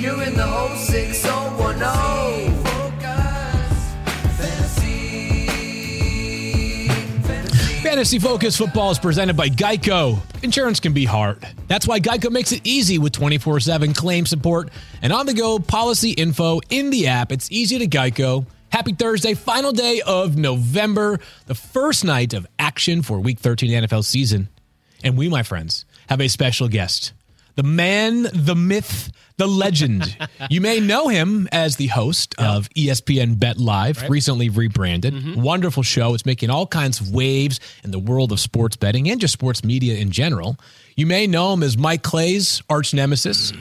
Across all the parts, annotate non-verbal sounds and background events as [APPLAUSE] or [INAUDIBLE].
You're in the 06010. Fantasy Focus Football is presented by Geico. Insurance can be hard. That's why Geico makes it easy with 24 7 claim support and on the go policy info in the app. It's easy to Geico. Happy Thursday, final day of November, the first night of action for Week 13 NFL season. And we, my friends, have a special guest the man, the myth, the legend. [LAUGHS] you may know him as the host of E ESPN Bet Live, recently rebranded. Mm-hmm. Wonderful show. It's making all kinds of waves in the world of sports betting and just sports media in general. You may know him as Mike Clay's arch nemesis.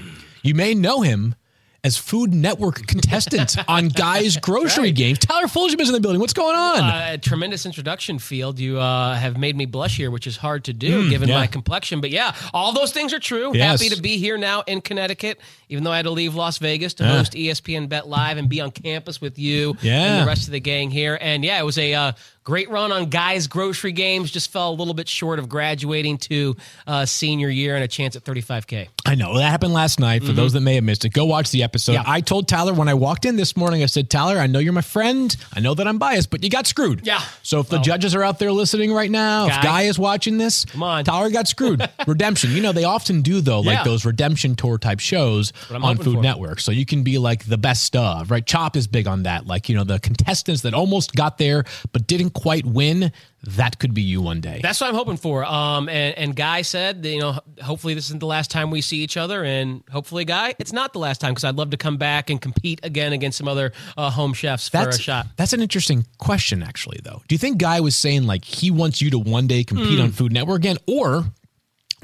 You may know him as Food Network contestant on [LAUGHS] Guys Grocery Games. Tyler Fulghum is in the building. What's going on? Uh, a tremendous introduction, Field. You uh, have made me blush here, which is hard to do given Hmm, yeah. my complexion. But yeah, all those things are true. Yes. Happy to be here now in Connecticut, even though I had to leave Las Vegas to Yeah. host ESPN Bet Live and be on campus with you Yeah. and the rest of the gang here. And yeah, it was a uh, great run on guys' grocery games. Just fell a little bit short of graduating to uh, senior year and a chance at 35K. I know that happened last night. For those that may have missed it, go watch the episode. Yeah. I told Tyler when I walked in this morning, I said, Tyler, I know you're my friend. I know that I'm biased, but you got screwed. Yeah. So if the judges are out there listening right now, if Guy. Guy is watching this, Come on. Tyler got screwed. [LAUGHS] redemption. You know, they often do though, like Yeah. those redemption tour type shows on Food for. Network. So you can be like the best of, right? Chop is big on that. Like, you know, the contestants that almost got there but didn't quite win. That could be you one day. That's what I'm hoping for. Um, and, and Guy said, that, you know, hopefully this isn't the last time we see each other, and hopefully, Guy, it's not the last time because I'd love to come back and compete again against some other uh, home chefs for That's a shot. That's an interesting question, actually. Though, do you think Guy was saying like he wants you to one day compete Hmm. on Food Network again, or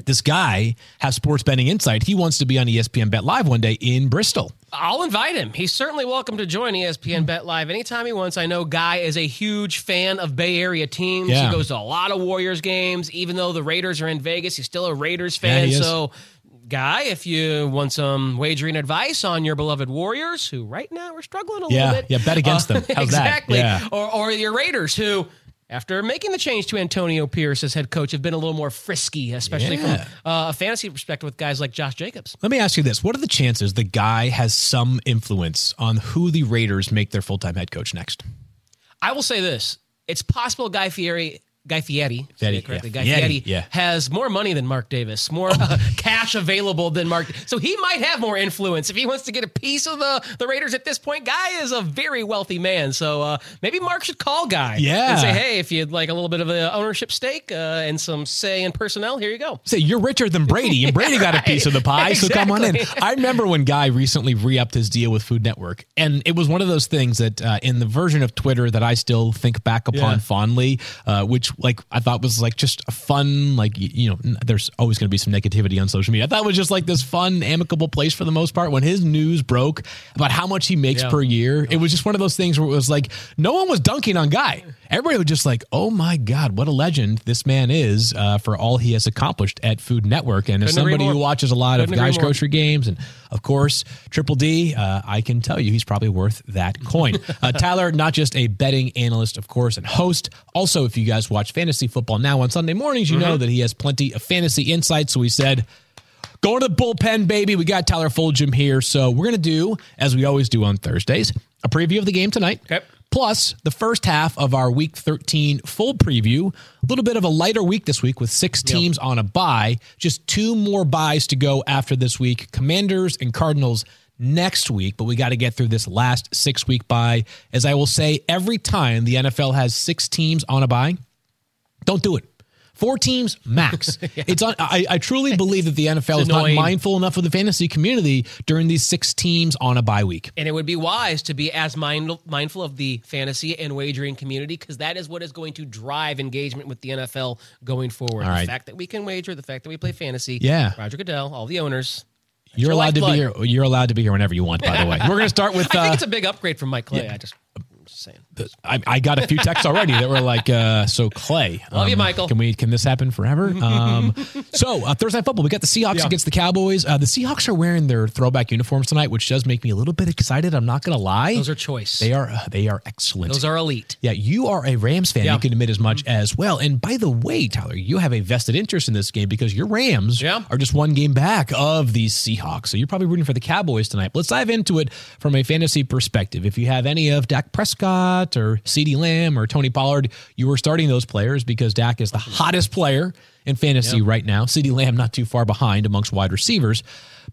this guy has sports betting insight? He wants to be on ESPN Bet Live one day in Bristol. I'll invite him. He's certainly welcome to join ESPN Bet Live anytime he wants. I know Guy is a huge fan of Bay Area teams. Yeah. He goes to a lot of Warriors games. Even though the Raiders are in Vegas, he's still a Raiders fan. is. so, Guy, if you want some wagering advice on your beloved Warriors, who right now are struggling a Yeah, little bit, Uh, yeah, bet against them. How's that? [LAUGHS] exactly. Yeah. Or, or your Raiders, who after making the change to Antonio Pierce as head coach, have been a little more frisky, especially Yeah. from uh, a fantasy perspective with guys like Josh Jacobs. Let me ask you this: What are the chances the guy has some influence on who the Raiders make their full time head coach next? I will say this: it's possible Guy Fieri, Guy Fieri, Fieri, correctly, yeah. Guy Fieri, Fieri, yeah. has more money than Mark Davis, more uh, [LAUGHS] cash available than Mark. So he might have more influence if he wants to get a piece of the the Raiders at this point. Guy is a very wealthy man, so uh, maybe Mark should call Guy, Yeah. and say, hey, if you'd like a little bit of an ownership stake uh, and some say in personnel, here you go. Say you're richer than Brady, and Brady got a [LAUGHS] piece of the pie, so come on in. I remember when Guy recently re-upped his deal with Food Network, and it was one of those things that uh, in the version of Twitter that I still think back upon Yeah. fondly, uh, which like I thought was like just a fun, like you know, there's always going to be some negativity on social media. I thought it was just like this fun, amicable place for the most part. When his news broke about how much he makes Yeah. per year, it was just one of those things where it was like no one was dunking on Guy. Everybody was just like, "Oh my God, what a legend this man is uh, for all he has accomplished at Food Network." And as Couldn't somebody who watches a lot Couldn't of guys' grocery games, and of course Triple D, uh, I can tell you he's probably worth that coin. [LAUGHS] uh, Tyler, not just a betting analyst, of course, and host. Also, if you guys watch fantasy football now on Sunday mornings, you Mm-hmm. know that he has plenty of fantasy insight. So he said. Going to the bullpen, baby. We got Tyler Fulghum here. So we're going to do, as we always do on Thursdays, a preview of the game tonight. Okay. Plus, the first half of our week 13 full preview. A little bit of a lighter week this week with six teams on a bye. Just two more buys to go after this week Commanders and Cardinals next week. But we got to get through this last six week bye. As I will say, every time the NFL has six teams on a bye, don't do it. Four teams max. [LAUGHS] It's on. I, I truly believe that the NFL is not mindful enough of the fantasy community during these six teams on a bye week. And it would be wise to be as mind- mindful of the fantasy and wagering community because that is what is going to drive engagement with the NFL going forward. All the fact that we can wager, the fact that we play fantasy. Yeah. Roger Goodell, all the owners. You're your allowed to be here. You're allowed to be here whenever you want. By the way, [LAUGHS] we're going to start with. I Uh, think it's a big upgrade from Mike Clay. I just just saying. I, I got a few texts already that were like, uh, "So Clay, Love you, um, Michael. Can we? Can this happen forever?" [LAUGHS] Um, so uh, Thursday night football, we got the Seahawks Yeah. against the Cowboys. Uh, the Seahawks are wearing their throwback uniforms tonight, which does make me a little bit excited. I'm not going to lie; Those are choice. they are uh, they are excellent. Those are elite. Yeah, you are a Rams fan. Yeah. You can admit as much as well. And by the way, Tyler, you have a vested interest in this game because your Rams Yeah. are just one game back of these Seahawks. So you're probably rooting for the Cowboys tonight. But let's dive into it from a fantasy perspective. If you have any of Dak Prescott or CeeDee Lamb or Tony Pollard, you were starting those players because Dak is the hottest player in fantasy right now. CeeDee Lamb not too far behind amongst wide receivers.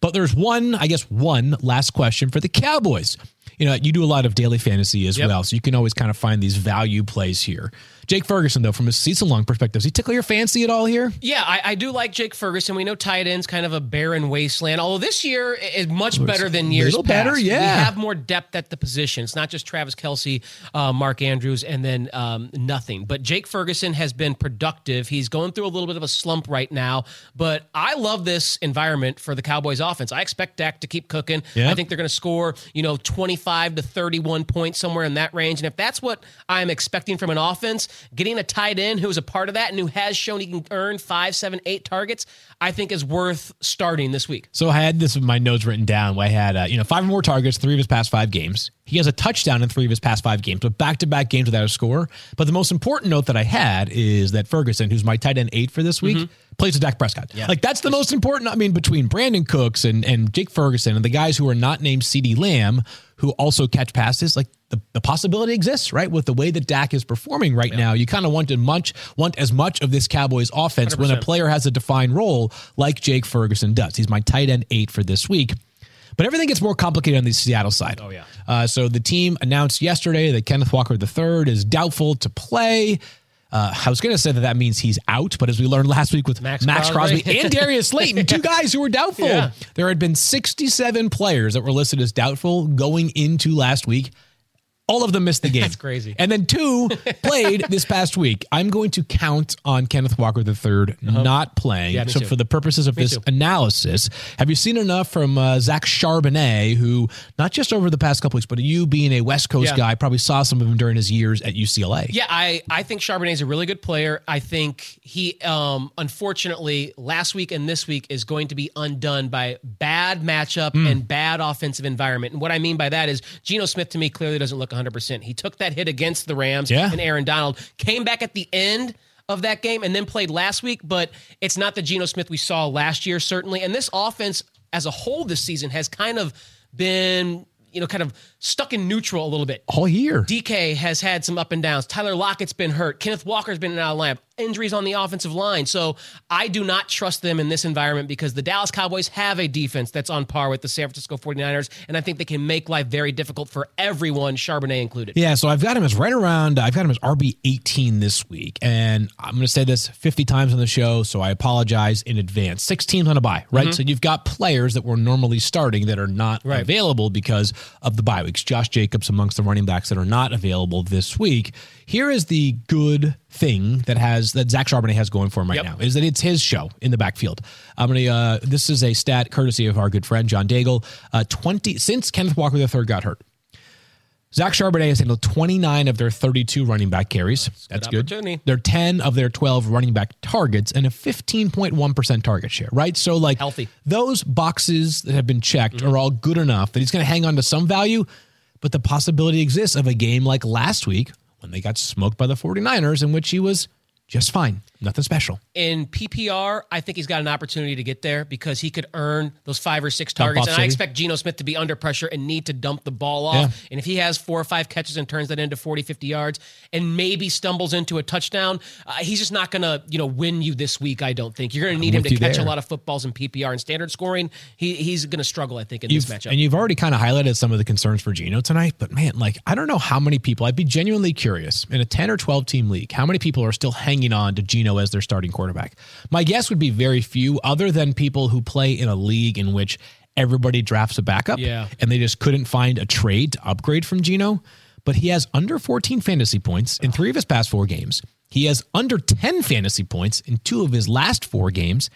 But there's one, I guess, one last question for the Cowboys. You know, you do a lot of daily fantasy as Yep. well, so you can always kind of find these value plays here. Jake Ferguson, though, from a season long perspective, does he tickle your fancy at all here? Yeah, I, I do like Jake Ferguson. We know tight end's kind of a barren wasteland. Although this year is much better than years little better, yeah. We have more depth at the position. It's not just Travis Kelce, uh, Mark Andrews, and then um, nothing. But Jake Ferguson has been productive. He's going through a little bit of a slump right now. But I love this environment for the Cowboys offense. I expect Dak to keep cooking. Yeah. I think they're going to score, you know, 25 to 31 points somewhere in that range. And if that's what I'm expecting from an offense, getting a tight end who is a part of that and who has shown he can earn five, seven, eight targets, I think is worth starting this week. So I had this in my notes written down. I had, uh, you know, five or more targets, three of his past five games. He has a touchdown in three of his past five games, but back to back games without a score. But the most important note that I had is that Ferguson, who's my tight end eight for this week, mm-hmm. plays with Dak Prescott. Yeah. Like that's the most important. I mean, between Brandin Cooks and, and Jake Ferguson and the guys who are not named CeeDee Lamb, who also catch passes, like the, the possibility exists, right? With the way that Dak is performing right now, you kind of want to much want as much of this Cowboys offense when a player has a defined role like Jake Ferguson does. He's my tight end eight for this week. But everything gets more complicated on the Seattle side. Oh, yeah. Uh, so the team announced yesterday that Kenneth Walker III is doubtful to play. Uh, I was going to say that that means he's out, but as we learned last week with Max, Max Crosby. Crosby. and [LAUGHS] Darius Slayton, two guys who were doubtful, Yeah. there had been 67 players that were listed as doubtful going into last week. All of them missed the [LAUGHS] game. That's crazy. And then two [LAUGHS] played this past week. I'm going to count on Kenneth Walker III not playing. Uh-huh. Yeah, so too. for the purposes of this too. analysis, have you seen enough from uh, Zach Charbonnet, who not just over the past couple weeks, but you being a West Coast Yeah. guy, probably saw some of him during his years at UCLA. Yeah, I, I think Charbonnet is a really good player. I think he, um, unfortunately, last week and this week is going to be undone by bad matchup Hmm. and bad offensive environment. And what I mean by that is Geno Smith to me clearly doesn't look 100%. He took that hit against the Rams Yeah. and Aaron Donald, came back at the end of that game and then played last week, but it's not the Geno Smith we saw last year, certainly. And this offense as a whole this season has kind of been, you know, kind of stuck in neutral a little bit. All year. DK has had some up and downs. Tyler Lockett's been hurt. Kenneth Walker's been in and out of lamp. Injuries on the offensive line. So I do not trust them in this environment because the Dallas Cowboys have a defense that's on par with the San Francisco 49ers. And I think they can make life very difficult for everyone, Charbonnet included. Yeah, so I've got him as right around, I've got him as RB 18 this week. And I'm going to say this 50 times on the show, so I apologize in advance. Six teams on a bye, right? Mm-hmm. So you've got players that were normally starting that are not Right. available because of the bye weeks. Josh Jacobs amongst the running backs that are not available this week. Here is the good thing that has that Zach Charbonnet has going for him right Yep. now is that it's his show in the backfield. I'm gonna. Uh, this is a stat courtesy of our good friend John Daigle. Uh, Twenty since Kenneth Walker III got hurt. Zach Charbonnet has handled 29 of their 32 running back carries. That's, good good. They're 10 of their 12 running back targets and a 15.1% target share, right? So, like, Healthy. those boxes that have been checked mm-hmm. are all good enough that he's going to hang on to some value, but the possibility exists of a game like last week when they got smoked by the 49ers, in which he was just fine. Nothing special. in PPR, I think he's got an opportunity to get there because he could earn those five or six targets. And I expect Geno Smith to be under pressure and need to dump the ball off. Yeah. And if he has four or five catches and turns that into 40, 50 yards and maybe stumbles into a touchdown, uh, he's just not going to, you know, win you this week, I don't think. You're going to need him to catch there. a lot of footballs in PPR and standard scoring. He, he's going to struggle, I think, in You've, this matchup. and you've already kind of highlighted some of the concerns for Geno tonight, but man, like I don't know how many people. I'd be genuinely curious in a ten or twelve team league, how many people are still hanging on to Geno as their starting quarterback? My guess would be very few, other than people who play in a league in which everybody drafts a backup, Yeah. and they just couldn't find a trade to upgrade from Geno. But he has under 14 fantasy points in three of his past four games. He has under 10 fantasy points in two of his last four games.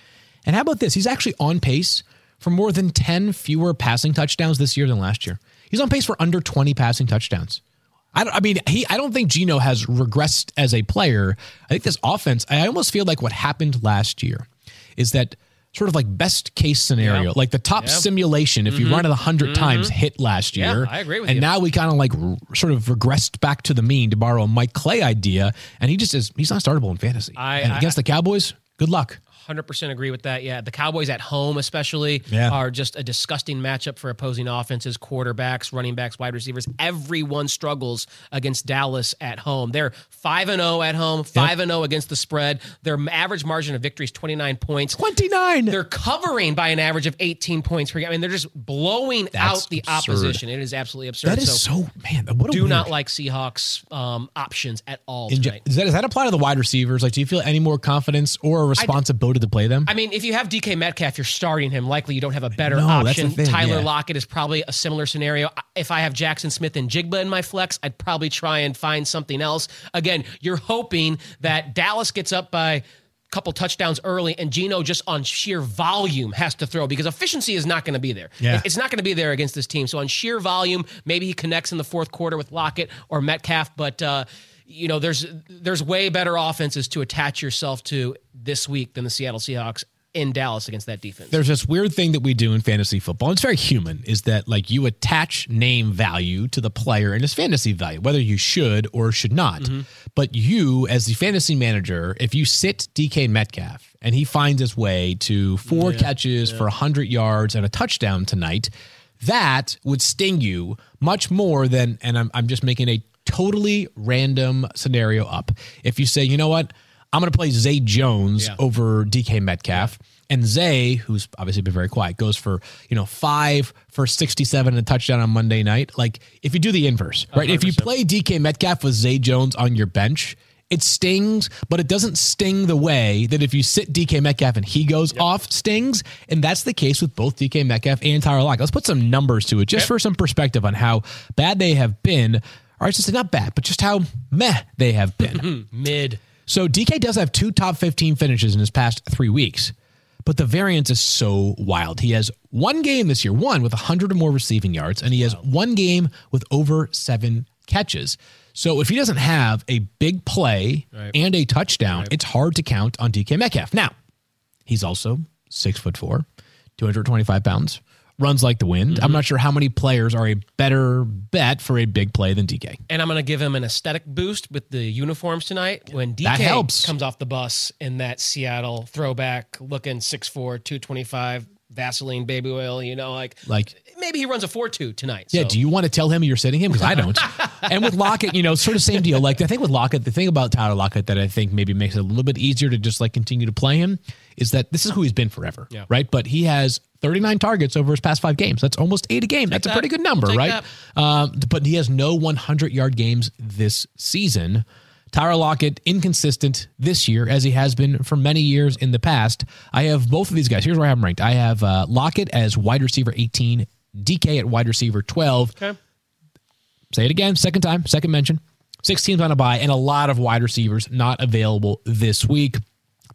And how about this? He's actually on pace for more than 10 fewer passing touchdowns this year than last year. He's on pace for under 20 passing touchdowns. I, don't, I mean, he. I don't think Geno has regressed as a player. I think this offense. I almost feel like what happened last year is that sort of like best case scenario, Yeah. like the top Yeah. Mm-hmm. simulation. If you run it a 100 times, hit last Yeah, year. I agree with and you. And now we kind of like r- sort of regressed back to the mean to borrow a Mike Clay idea, and he just is. He's not startable in fantasy. I- and I- against the Cowboys, good luck. 100% agree with that. Yeah, the Cowboys at home, especially, Yeah. are just a disgusting matchup for opposing offenses, quarterbacks, running backs, wide receivers. Everyone struggles against Dallas at home. They're 5 and 0 at home, 5 and 0 against the spread. Their average margin of victory is 29 points. 29. They're covering by an average of 18 points per game. I mean, they're just blowing That's out the absurd. opposition. It is absolutely absurd. that is so, man. What a do weird- not like Seahawks um, options at all tonight. Does that, does that apply to the wide receivers? Like, do you feel any more confidence or a responsibility to play them? I mean, if you have DK Metcalf, you're starting him. Likely you don't have a better No, option. thing, Tyler yeah. Lockett is probably a similar scenario. If I have Jaxon Smith-Njigba in my flex, I'd probably try and find something else. Again, you're hoping that Dallas gets up by a couple touchdowns early and Geno just on sheer volume has to throw because efficiency is not going to be there. Yeah. It's not going to be there against this team. So on sheer volume, maybe he connects in the fourth quarter with Lockett or Metcalf, but uh you know, there's there's way better offenses to attach yourself to this week than the Seattle Seahawks in Dallas against that defense. there's this weird thing that we do in fantasy football. It's very human, is that like you attach name value to the player and his fantasy value, whether you should or should not. Mm-hmm. But you, as the fantasy manager, if you sit DK Metcalf and he finds his way to four catches for 100 yards and a touchdown tonight, that would sting you much more than, and I'm, I'm just making a totally random scenario up. If you say, you know what, I'm going to play Zay Jones Yeah. over DK Metcalf. And Zay, who's obviously been very quiet, goes for, you know, five for 67 and a touchdown on Monday night. Like, if you do the inverse, right? If you play DK Metcalf with Zay Jones on your bench, it stings, but it doesn't sting the way that if you sit DK Metcalf and he goes off, stings. And that's the case with both DK Metcalf and Tyler Lock. Let's put some numbers to it just for some perspective on how bad they have been. I should say not bad, but just how meh they have been. [LAUGHS] Mid. So DK does have two top 15 finishes in his past three weeks, but the variance is so wild. He has one game this year, one with 100 or more receiving yards, and he has one game with over seven catches. So if he doesn't have a big play and a touchdown, it's hard to count on DK Metcalf. Now, he's also six foot four, 225 pounds, runs like the wind. I'm mm-hmm. not sure how many players are a better bet for a big play than DK. And I'm going to give him an aesthetic boost with the uniforms tonight when DK comes off the bus in that Seattle throwback looking 6'4, 225, Vaseline baby oil, you know, like Like maybe he runs a 4-2 tonight. Yeah, so. do you want to tell him you're sitting him? Because I don't. [LAUGHS] and with Lockett, you know, sort of same deal. Like I think with Lockett, the thing about Tyler Lockett that I think maybe makes it a little bit easier to just like continue to play him is that this is who he's been forever, Yeah. right? But he has 39 targets over his past five games. That's almost eight a game. That's a pretty good number, right? Um, but he has no 100 yard games this season. Tyler Lockett, inconsistent this year as he has been for many years in the past. I have both of these guys. Here's where I have them ranked. I have uh, Lockett as wide receiver 18, DK at wide receiver 12. Okay. Say it again, second time, second mention. Six teams on a bye, and a lot of wide receivers not available this week.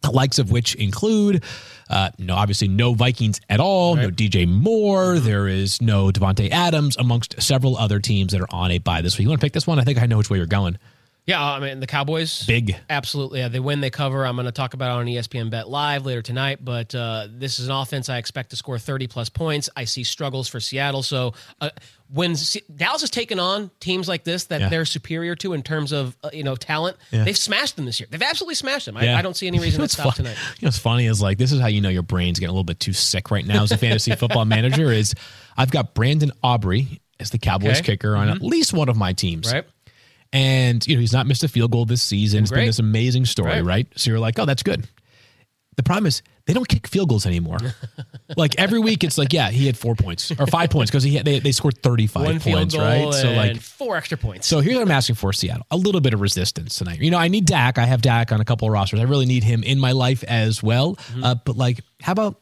The likes of which include, uh, no, obviously no Vikings at all, no DJ Moore. There is no Davante Adams, amongst several other teams that are on a bye this week. You want to pick this one? I think I know which way you're going. Yeah, I mean the Cowboys. Big. Absolutely. Yeah, they win, they cover. I'm going to talk about it on ESPN Bet Live later tonight. But uh, this is an offense I expect to score 30 plus points. I see struggles for Seattle. So uh, when Se- Dallas has taken on teams like this that Yeah. they're superior to in terms of uh, you know talent, Yeah. they've smashed them this year. They've absolutely smashed them. Yeah. I, I don't see any reason [LAUGHS] to stop fun- tonight. You know what's funny is like this is how you know your brain's getting a little bit too sick right now as a fantasy [LAUGHS] football manager. Is I've got Brandon Aubrey as the Cowboys Okay. kicker on at least one of my teams. Right? And you know he's not missed a field goal this season. It's been this amazing story, Right. right. So you're like, oh, that's good. The problem is they don't kick field goals anymore. [LAUGHS] like every week, it's like, yeah, he had four points or five points because he had, they they scored 35 One field points, right? So like four extra points. so here's what I'm asking for Seattle. A little bit of resistance tonight. You know, I need Dak. I have Dak on a couple of rosters. I really need him in my life as well. Mm-hmm. Uh, but like, how about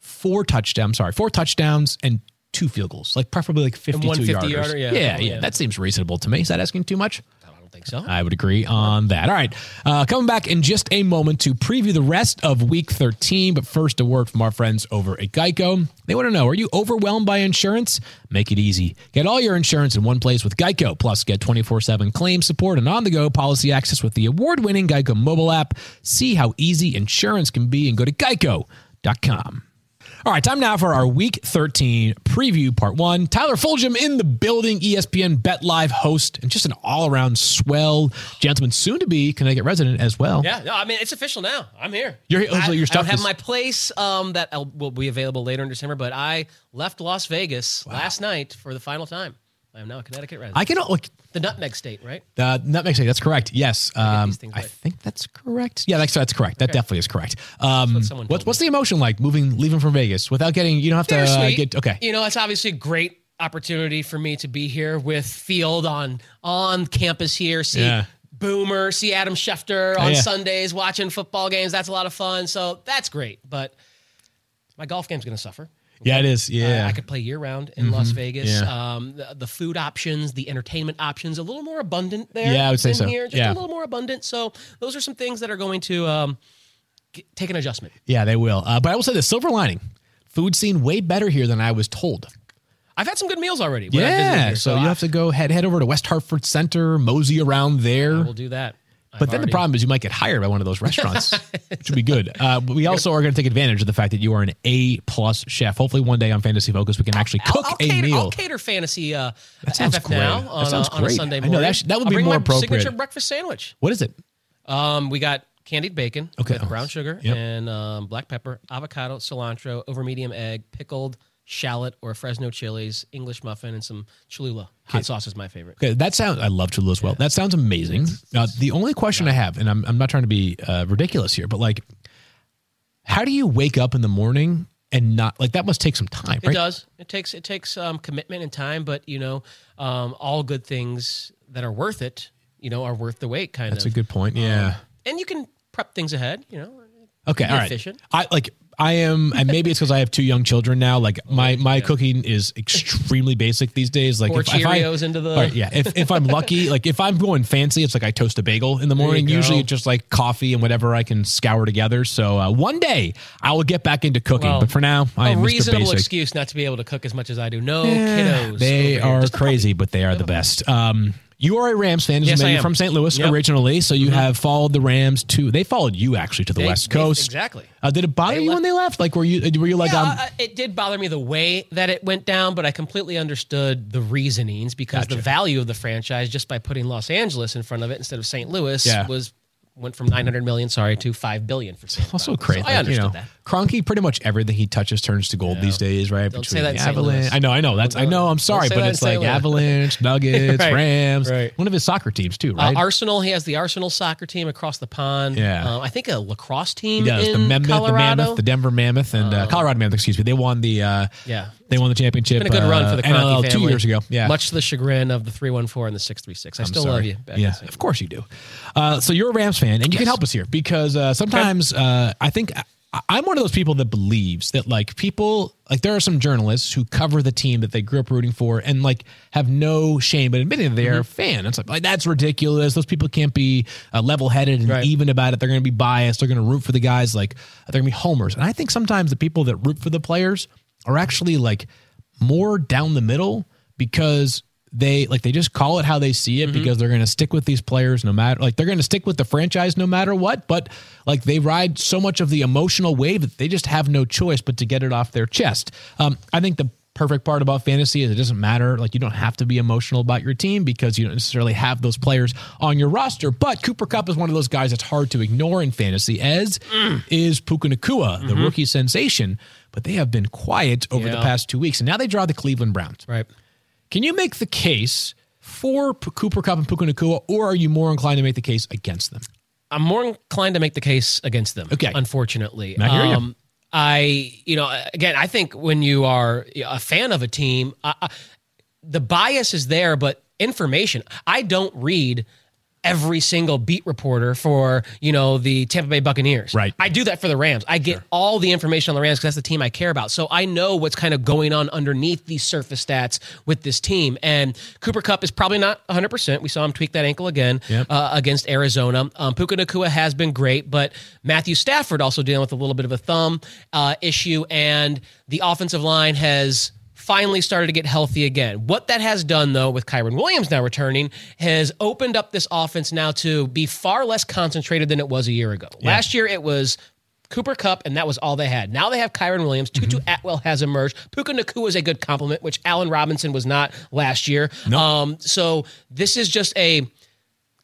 four touchdowns? Sorry, four touchdowns and two field goals. Like preferably like 52 one yards. 50-yarder? Yeah. yeah, yeah, Yeah. That seems reasonable to me. Is that asking too much? I don't think so. I would agree on that. All right. Uh, coming back in just a moment to preview the rest of week 13. But first, a word from our friends over at Geico. They want to know Are you overwhelmed by insurance? Make it easy. Get all your insurance in one place with Geico. Plus, get 24 7 claim support and on the go policy access with the award winning Geico mobile app. See how easy insurance can be and go to geico.com. All right, time now for our Week 13 preview, part one. Tyler Fulghum in the building, ESPN Bet Live host, and just an all around swell gentleman, soon to be Connecticut resident as well. Yeah, no, I mean it's official now. I'm here. You're here- I, your stuff don't have is- my place um, that I'll- will be available later in December, but I left Las Vegas last night for the final time. I am now a Connecticut resident. I can look. the nutmeg state, right? Uh, nutmeg state. That's correct. Yes. Um, these things I think that's correct. Yeah, that's that's correct. That definitely is correct. Um, what what's what's the emotion like moving, leaving from Vegas without getting? You don't have to uh, get okay. You know, it's obviously a great opportunity for me to be here with Field on on campus here. See Yeah. Boomer, see Adam Schefter on yeah. Sundays watching football games. That's a lot of fun. So that's great. But my golf game's going to suffer. Yeah, it is. Uh, Yeah. Mm-hmm. I could play year round in Las Vegas. Yeah. Um, the, the food options, the entertainment options, a little more abundant there. Yeah, I would say so. Here, just Yeah. a little more abundant. So those are some things that are going to um, g- take an adjustment. yeah, they will. Uh, but I will say the silver lining: food scene way better here than I was told. I've had some good meals already. when I visited Yeah, here, so you I- have to go head head over to West Hartford Center, mosey around there. We'll do that. But I've then the problem is you might get hired by one of those restaurants, [LAUGHS] which would be good. Uh, but we also are going to take advantage of the fact that you are an A plus chef. Hopefully, one day on Fantasy Focus we can actually cook I'll, I'll a cater, meal. I'll cater fantasy uh, sounds FF great. now That on, sounds a, on a great. Sunday I know, morning. that should- that would I'll be bring more my appropriate. Signature breakfast sandwich. What is it? Um, we got candied bacon Okay. with brown sugar Yep. and um, black pepper, avocado, cilantro, over medium egg, pickled shallot or Fresno chilies, English muffin, and some Cholula. Hot sauce is my favorite. Okay, that sounds. I love Cholula as well. That sounds amazing. Uh, the only question I have, and I'm, I'm not trying to be uh, ridiculous here, but like, how do you wake up in the morning and not like that? Must take some time, Right? It does. It takes it takes um, commitment and time, but you know, um, all good things that are worth it, you know, are worth the wait. Kind That's of. That's a good point. Yeah. and you can prep things ahead. You know, Okay. All right. efficient. I like. I am, and maybe it's because I have two young children now. Like my my cooking is extremely basic these days. Like pour if, if I, Cheerios into the. Right, yeah. If, if I'm lucky, [LAUGHS] like if I'm going fancy, it's like I toast a bagel in the morning. Usually it's just like coffee and whatever I can scour together. So uh, one day I will get back into cooking. Well, but for now, I a am Mr. reasonable Basic. excuse not to be able to cook as much as I do. No kiddos. They are crazy, but they are the best. Um, you are a Rams fan, Yes, I am. from St. Louis Yep. Mm-hmm. originally. So you have followed the Rams too. They followed you actually to the They- West they- Coast. exactly. Uh, did it bother They you when they left? Like, were you were you like, Yeah, um, uh, it did bother me the way that it went down, but I completely understood the reasonings because the value of the franchise, just by putting Los Angeles in front of it instead of St. Louis, Yeah. was went from 900 million, sorry, to 5 billion for St. also crazy? So I understood you know, that. Kroenke, pretty much everything he touches turns to gold these days, right? Don't say that in the St. Louis. Avalanche. I know, I know. That's I know. I'm sorry, but it's like Avalanche, [LAUGHS] Nuggets, Right, Rams. right. One of his soccer teams too, Uh, right? Arsenal, he has the Arsenal soccer team across the pond. Yeah. Uh, I think a lacrosse team yeah, it's in the Mammoth, the Mammoth, the Denver Mammoth, and uh, Colorado Mammoth. Excuse me. They won the. Uh, yeah. They won the championship. Been a good run uh, for the NLL Kroenke two years ago. Yeah, Much to the chagrin of the 314 and the 636. I still love you. Yeah, of course you do. Uh, so you're a Rams fan, and you can help us here because uh, sometimes uh, I think I'm one of those people that believes that like people like there are some journalists who cover the team that they grew up rooting for and like have no shame but admitting that they Mm-hmm. a fan. It's like, like that's ridiculous. Those people can't be uh, level headed and Right. even about it. They're going to be biased. They're going to root for the guys like they're going to be homers. And I think sometimes the people that root for the players are actually like more down the middle because they like they just call it how they see it because they're going to stick with these players no matter like they're going to stick with the franchise no matter what but like they ride so much of the emotional wave that they just have no choice but to get it off their chest. Um, i think the perfect part about fantasy is it doesn't matter like you don't have to be emotional about your team because you don't necessarily have those players on your roster but Cooper Kupp is one of those guys that's hard to ignore in fantasy as is puka Nacua, the rookie sensation but they have been quiet over the past two weeks and now they draw the cleveland browns Right. can you make the case for Cooper Kupp and Puka Nacua, or are you more inclined to make the case against them? I'm more inclined to make the case against them. Okay. Unfortunately. I hear ya. Um, I, you know, again, I think when you are a fan of a team, I, I, the bias is there, but information. I don't read every single beat reporter for you know the Tampa Bay Buccaneers. Right. I do that for the Rams. I get all the information on the Rams because that's the team I care about. So I know what's kind of going on underneath these surface stats with this team. And Cooper Kupp is probably not 100. percent We saw him tweak that ankle again Yep. uh, against Arizona. Um, Puka Nacua has been great, but Matthew Stafford also dealing with a little bit of a thumb uh, issue, and the offensive line has finally started to get healthy again. What that has done, though, with Kyren Williams now returning, has opened up this offense now to be far less concentrated than it was a year ago. Last year, it was Cooper Kupp, and that was all they had. Now they have Kyren Williams. Tutu Atwell has emerged. Puka Nacua is a good compliment, which Allen Robinson was not last year. Um, so this is just a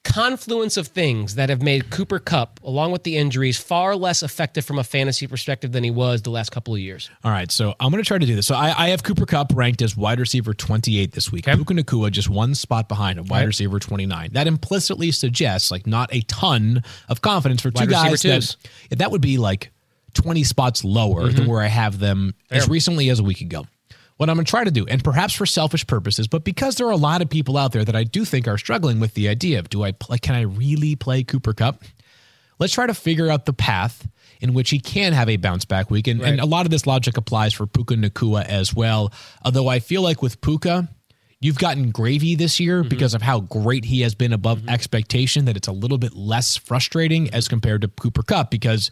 confluence of things that have made Cooper Kupp, along with the injuries, far less effective from a fantasy perspective than he was the last couple of years. All right, so I'm going to try to do this. So I, I have Cooper Kupp ranked as wide receiver 28 this week. Okay. Puka Nacua just one spot behind him, wide Right. receiver 29. That implicitly suggests like not a ton of confidence for two Wide guys. That, that would be like 20 spots lower mm-hmm. than where I have them as recently as a week ago. What I'm going to try to do, and perhaps for selfish purposes, but because there are a lot of people out there that I do think are struggling with the idea of do I play, can I really play Cooper Kupp? let's try to figure out the path in which he can have a bounce back week. And, and a lot of this logic applies for Puka Nacua as well. Although I feel like with Puka, you've gotten gravy this year mm-hmm. because of how great he has been above mm-hmm. expectation, that it's a little bit less frustrating as compared to Cooper Kupp because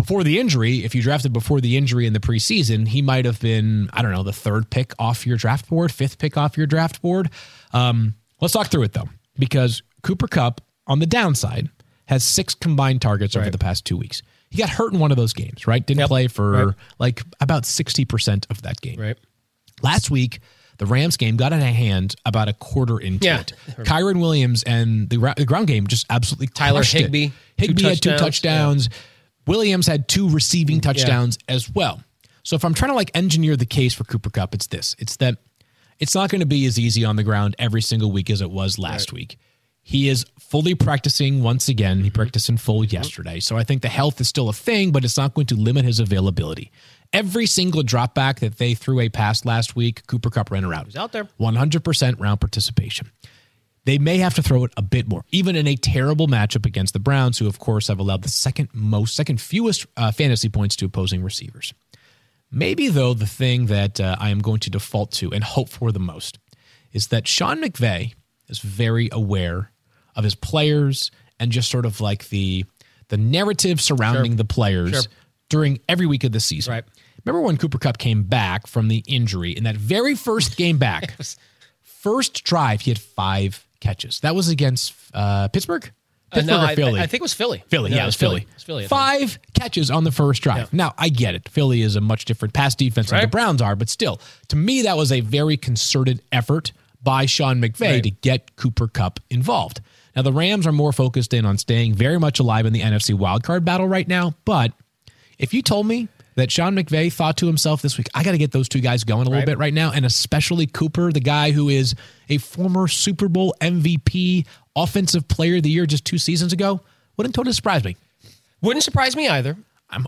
before the injury, if you drafted before the injury in the preseason, he might have been, I don't know, the third pick off your draft board, fifth pick off your draft board. Um, let's talk through it though, because Cooper Kupp on the downside has six combined targets over the past two weeks. He got hurt in one of those games, right? Didn't Yep. play for Right. like about 60% of that game. Right. Last week, the Rams game got in a hand about a quarter into Yeah. it. Kyren Williams and the, the ground game just absolutely Tyler Higbee. it. Higbee, two had two touchdowns. touchdowns. Williams had two receiving mm, touchdowns as well. So if I'm trying to like engineer the case for Cooper Kupp, it's this. It's that it's not going to be as easy on the ground every single week as it was last week. He is fully practicing once again. He mm-hmm. practiced in full yesterday. So I think the health is still a thing, but it's not going to limit his availability. Every single drop back that they threw a pass last week, Cooper Kupp ran around. He's out there. 100% round participation. They may have to throw it a bit more, even in a terrible matchup against the Browns, who, of course, have allowed the second most, second fewest uh, fantasy points to opposing receivers. Maybe, though, the thing that uh, I am going to default to and hope for the most is that Sean McVay is very aware of his players and just sort of like the the narrative surrounding the players Sure. during every week of the season. Right. Remember when Cooper Kupp came back from the injury in that very first game back? [LAUGHS] first drive, he had five catches. That was against uh, Pittsburgh? Uh, Pittsburgh no, or I, Philly? I think it was Philly. Philly, No, yeah, it was Philly. Philly. I think. Five catches on the first drive. Now, I get it. Philly is a much different pass defense than the Browns are, but still, to me, that was a very concerted effort by Sean McVay Right. to get Cooper Kupp involved. Now, the Rams are more focused in on staying very much alive in the NFC wildcard battle right now, but if you told me that Sean McVay thought to himself this week, I got to get those two guys going a little Right. bit right now, and especially Cooper, the guy who is a former Super Bowl MVP, Offensive Player of the Year just two seasons ago, wouldn't totally surprise me. Wouldn't surprise me either. I'm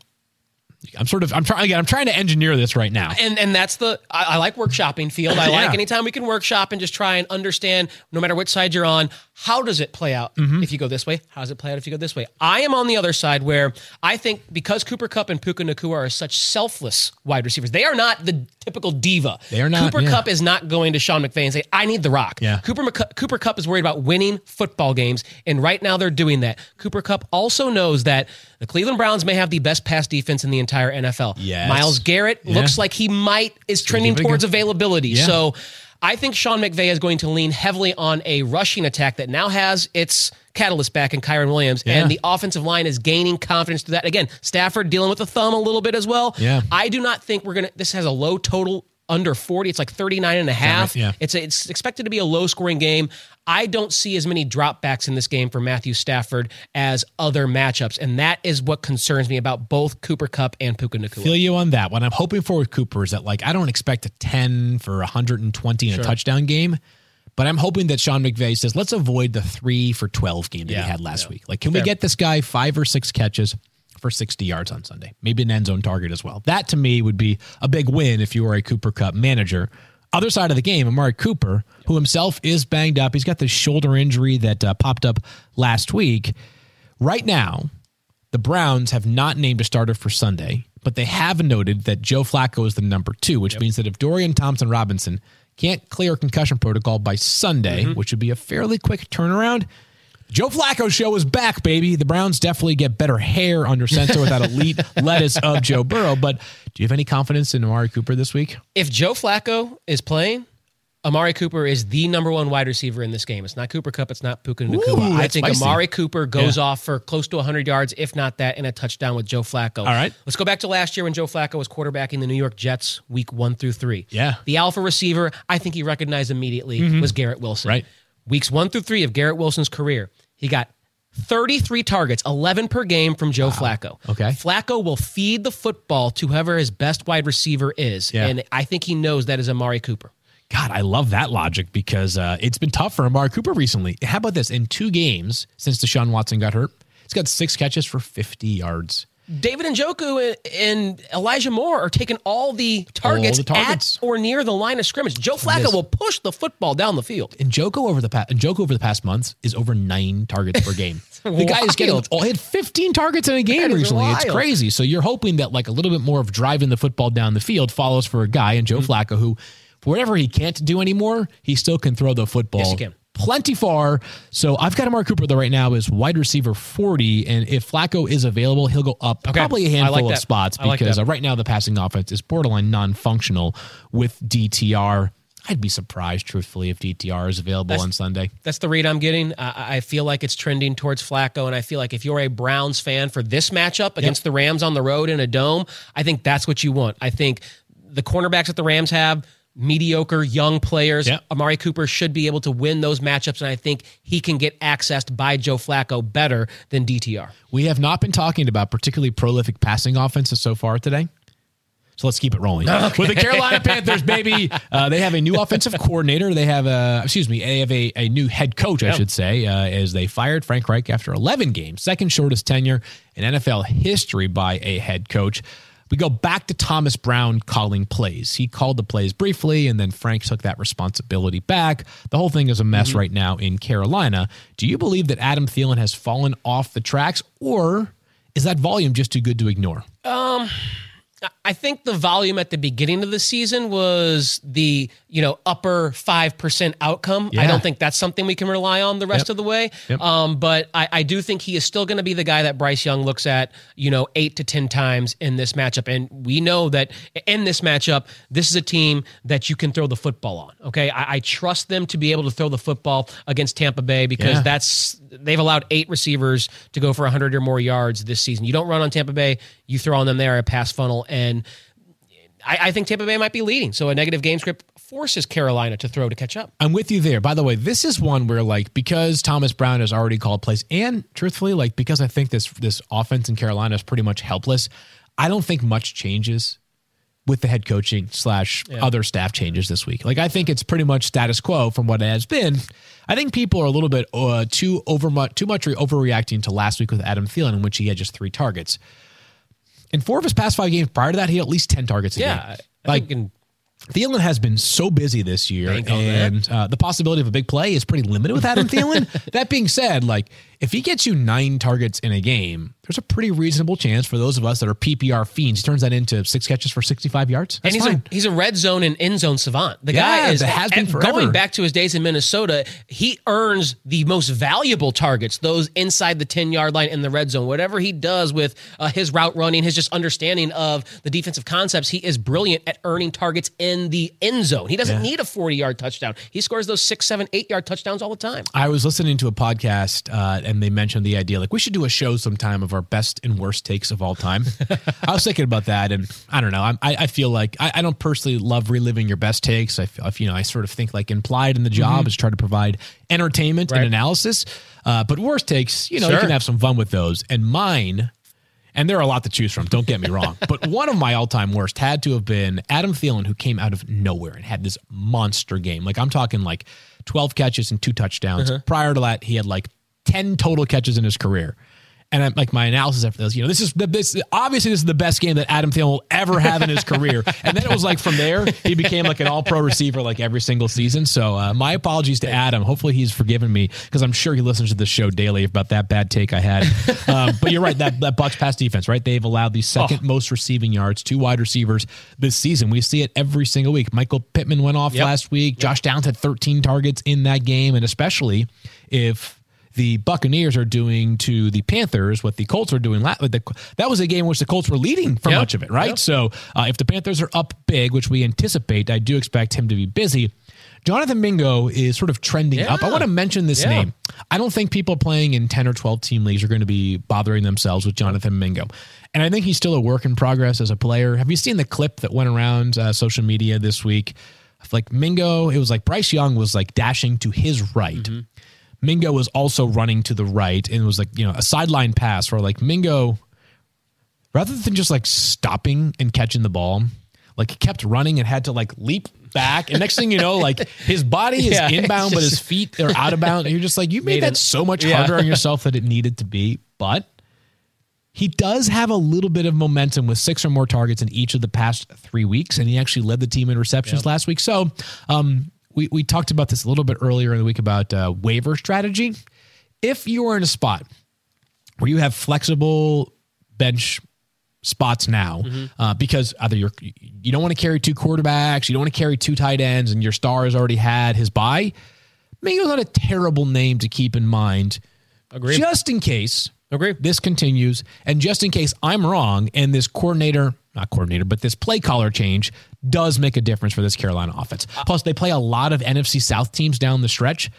I'm sort of I'm trying again. I'm trying to engineer this right now. and and that's the I, I like workshopping field. I Yeah. like anytime we can workshop and just try and understand, no matter which side you're on, how does it play out Mm-hmm. if you go this way? How does it play out if you go this way? I am on the other side where I think because Cooper Kupp and Puka Nacua are such selfless wide receivers, they are not the typical diva. They are not, Cooper yeah. Cup is not going to Sean McVay and say, "I need the rock." Yeah. Cooper Mc- Cooper Kupp is worried about winning football games, and right now they're doing that. Cooper Kupp also knows that the Cleveland Browns may have the best pass defense in the entire NFL. Yes. Myles Garrett Yeah. looks like he might is trending give it a towards availability. Yeah. So I think Sean McVay is going to lean heavily on a rushing attack that now has its catalyst back in Kyren Williams, Yeah. and the offensive line is gaining confidence through that. Again, Stafford dealing with the thumb a little bit as well. Yeah. I do not think we're gonna. This has a low total under 40 it's like 39 and a half right? Yeah. it's a, it's expected to be a low scoring game i don't see as many dropbacks in this game for matthew stafford as other matchups and that is what concerns me about both Cooper Kupp and puka Nacua Feel you on that. What I'm hoping for with Cooper is that like I don't expect a 10 for 120 in a touchdown game, but I'm hoping that Sean McVay says let's avoid the three for 12 game that Yeah, he had last yeah. week. Like, can we get this guy five or six catches? For 60 yards on Sunday, maybe an end zone target as well. That to me would be a big win if you were a Cooper Kupp manager. Other side of the game, Amari Cooper, who himself is banged up. He's got the shoulder injury that uh, popped up last week. Right now, the Browns have not named a starter for Sunday, but they have noted that Joe Flacco is the number two, which means that if Dorian Thompson Robinson can't clear concussion protocol by Sunday, which would be a fairly quick turnaround, Joe Flacco show is back, baby. The Browns definitely get better hair under center with that elite [LAUGHS] lettuce of Joe Burrow. But do you have any confidence in Amari Cooper this week? If Joe Flacco is playing, Amari Cooper is the number one wide receiver in this game. It's not Cooper Kupp. It's not Puka Nacua. I think spicy. Amari Cooper goes Yeah. off for close to 100 yards, if not that, and a touchdown with Joe Flacco. All right. Let's go back to last year when Joe Flacco was quarterbacking the New York Jets week one through three. Yeah. The alpha receiver, I think he recognized immediately, mm-hmm. was Garrett Wilson. Right. Weeks one through three of Garrett Wilson's career, he got 33 targets, 11 per game from Joe Flacco. Okay. Flacco will feed the football to whoever his best wide receiver is. Yeah. And I think he knows that is Amari Cooper. God, I love that logic because uh, it's been tough for Amari Cooper recently. How about this? In two games since Deshaun Watson got hurt, he's got six catches for 50 yards. David Njoku and Elijah Moore are taking all the targets, the targets. at or near the line of scrimmage. Joe Flacco Yes. will push the football down the field. And Joko over the past, and Joko over the past months is over nine targets per game. [LAUGHS] the guy is getting wild. oh, had 15 targets in a game That recently. It's crazy. So you're hoping that like a little bit more of driving the football down the field follows for a guy and Joe Mm-hmm. Flacco who, for whatever he can't do anymore, he still can throw the football. Yes, he can. Plenty far. So I've got Amari Cooper though right now is wide receiver 40. And if Flacco is available, he'll go up Okay. probably a handful like of spots I like because that. uh, right now the passing offense is borderline non-functional with DTR. I'd be surprised, truthfully, if DTR is available That's- on Sunday. That's the read I'm getting. I, I feel like it's trending towards Flacco, and I feel like if you're a Browns fan for this matchup against the Rams on the road in a dome, I think that's what you want. I think the cornerbacks that the Rams have, mediocre young players. Yep. Amari Cooper should be able to win those matchups, and I think he can get accessed by Joe Flacco better than DTR. We have not been talking about particularly prolific passing offenses so far today. So let's keep it rolling. [LAUGHS] With the Carolina Panthers, baby, [LAUGHS] uh, they have a new offensive coordinator. They have a, excuse me, they have a, a new head coach, I should say, uh, as they fired Frank Reich after 11 games, second shortest tenure in NFL history by a head coach. We go back to Thomas Brown calling plays. He called the plays briefly, and then Frank took that responsibility back. The whole thing is a mess right now in Carolina. Do you believe that Adam Thielen has fallen off the tracks, or is that volume just too good to ignore? Um, I think the volume at the beginning of the season was the you know upper five percent outcome. I don't think that's something we can rely on the rest Yep. of the way. Yep. Um, but I, I do think he is still going to be the guy that Bryce Young looks at you know eight to ten times in this matchup, and we know that in this matchup, this is a team that you can throw the football on. Okay, I, I trust them to be able to throw the football against Tampa Bay because Yeah. that's they've allowed eight receivers to go for 100 or more yards this season. You don't run on Tampa Bay, you throw on them there a pass funnel, and I, I think Tampa Bay might be leading. So a negative game script forces Carolina to throw to catch up. I'm with you there. By the way, this is one where like because Thomas Brown has already called plays, and truthfully, like because I think this this offense in Carolina is pretty much helpless. I don't think much changes with the head coaching slash other staff changes this week. Like I think it's pretty much status quo from what it has been. I think people are a little bit uh, too over much too much overreacting to last week with Adam Thielen, in which he had just three targets. In four of his past five games prior to that, he had at least ten targets. A Yeah, game. I like in, Thielen has been so busy this year, Bank on that. and uh, the possibility of a big play is pretty limited with Adam Thielen. [LAUGHS] that being said, like if he gets you nine targets in a game, there's a pretty reasonable chance for those of us that are PPR fiends. He turns that into six catches for 65 yards. and he's fine. a he's a red zone and end zone savant. The Yeah, guy is has been forever. going back to his days in Minnesota. He earns the most valuable targets, those inside the ten yard line in the red zone. Whatever he does with uh, his route running, his just understanding of the defensive concepts, he is brilliant at earning targets in the end zone. He doesn't need a forty yard touchdown. He scores those six, seven, eight yard touchdowns all the time. I was listening to a podcast uh, and they mentioned the idea like we should do a show sometime of our best and worst takes of all time. [LAUGHS] I was thinking about that, and I don't know. I I feel like I, I don't personally love reliving your best takes. I feel, you know I sort of think like implied in the job is try to provide entertainment Right. and analysis. Uh, but worst takes, you know, you can have some fun with those. And mine. And there are a lot to choose from. Don't get me wrong, [LAUGHS] but one of my all-time worst had to have been Adam Thielen, who came out of nowhere and had this monster game. Like I'm talking like 12 catches and two touchdowns. Prior to that, he had like 10 total catches in his career. and I'm like my analysis after this, you know, this is the this obviously this is the best game that Adam Thielen will ever have in his career. [LAUGHS] And then it was like from there he became like an All Pro receiver like every single season. So uh, my apologies to Adam. Hopefully he's forgiven me because I'm sure he listens to the show daily about that bad take I had. [LAUGHS] Um, but you're right that that Bucks pass defense, right? They've allowed the second oh. most receiving yards to wide receivers this season. We see it every single week. Michael Pittman went off yep. last week. Yep. Josh Downs had 13 targets in that game, and especially if the Buccaneers are doing to the Panthers, what the Colts are doing. That was a game in which the Colts were leading for yep. much of it, right? Yep. So uh, if the Panthers are up big, which we anticipate, I do expect him to be busy. Jonathan Mingo is sort of trending yeah. up. I want to mention this yeah. name. I don't think people playing in 10 or 12 team leagues are going to be bothering themselves with Jonathan Mingo. And I think he's still a work in progress as a player. Have you seen the clip that went around uh, social media this week? Like Mingo, it was like Bryce Young was like dashing to his right. Mm-hmm. Mingo was also running to the right and it was like, you know, a sideline pass where like Mingo, rather than just like stopping and catching the ball, like he kept running and had to like leap back. And next thing you know, like [LAUGHS] his body is yeah, inbound, but his [LAUGHS] feet are out of bounds. And you're just like, you made, made that it, so much harder on [LAUGHS] yourself that it needed to be. But he does have a little bit of momentum with six or more targets in each of the past three weeks. And he actually led the team in receptions yep. last week. So, um, we, we talked about this a little bit earlier in the week about uh, waiver strategy. If you are in a spot where you have flexible bench spots now, mm-hmm. uh, because either you're you don't want to carry two quarterbacks, you don't want to carry two tight ends, and your star has already had his bye. Maybe it's not a terrible name to keep in mind. Agreed. Just in case Agree. this continues, and just in case I'm wrong, and this coordinator not coordinator, but this play caller change does make a difference for this Carolina offense. Plus, they play a lot of NFC South teams down the stretch.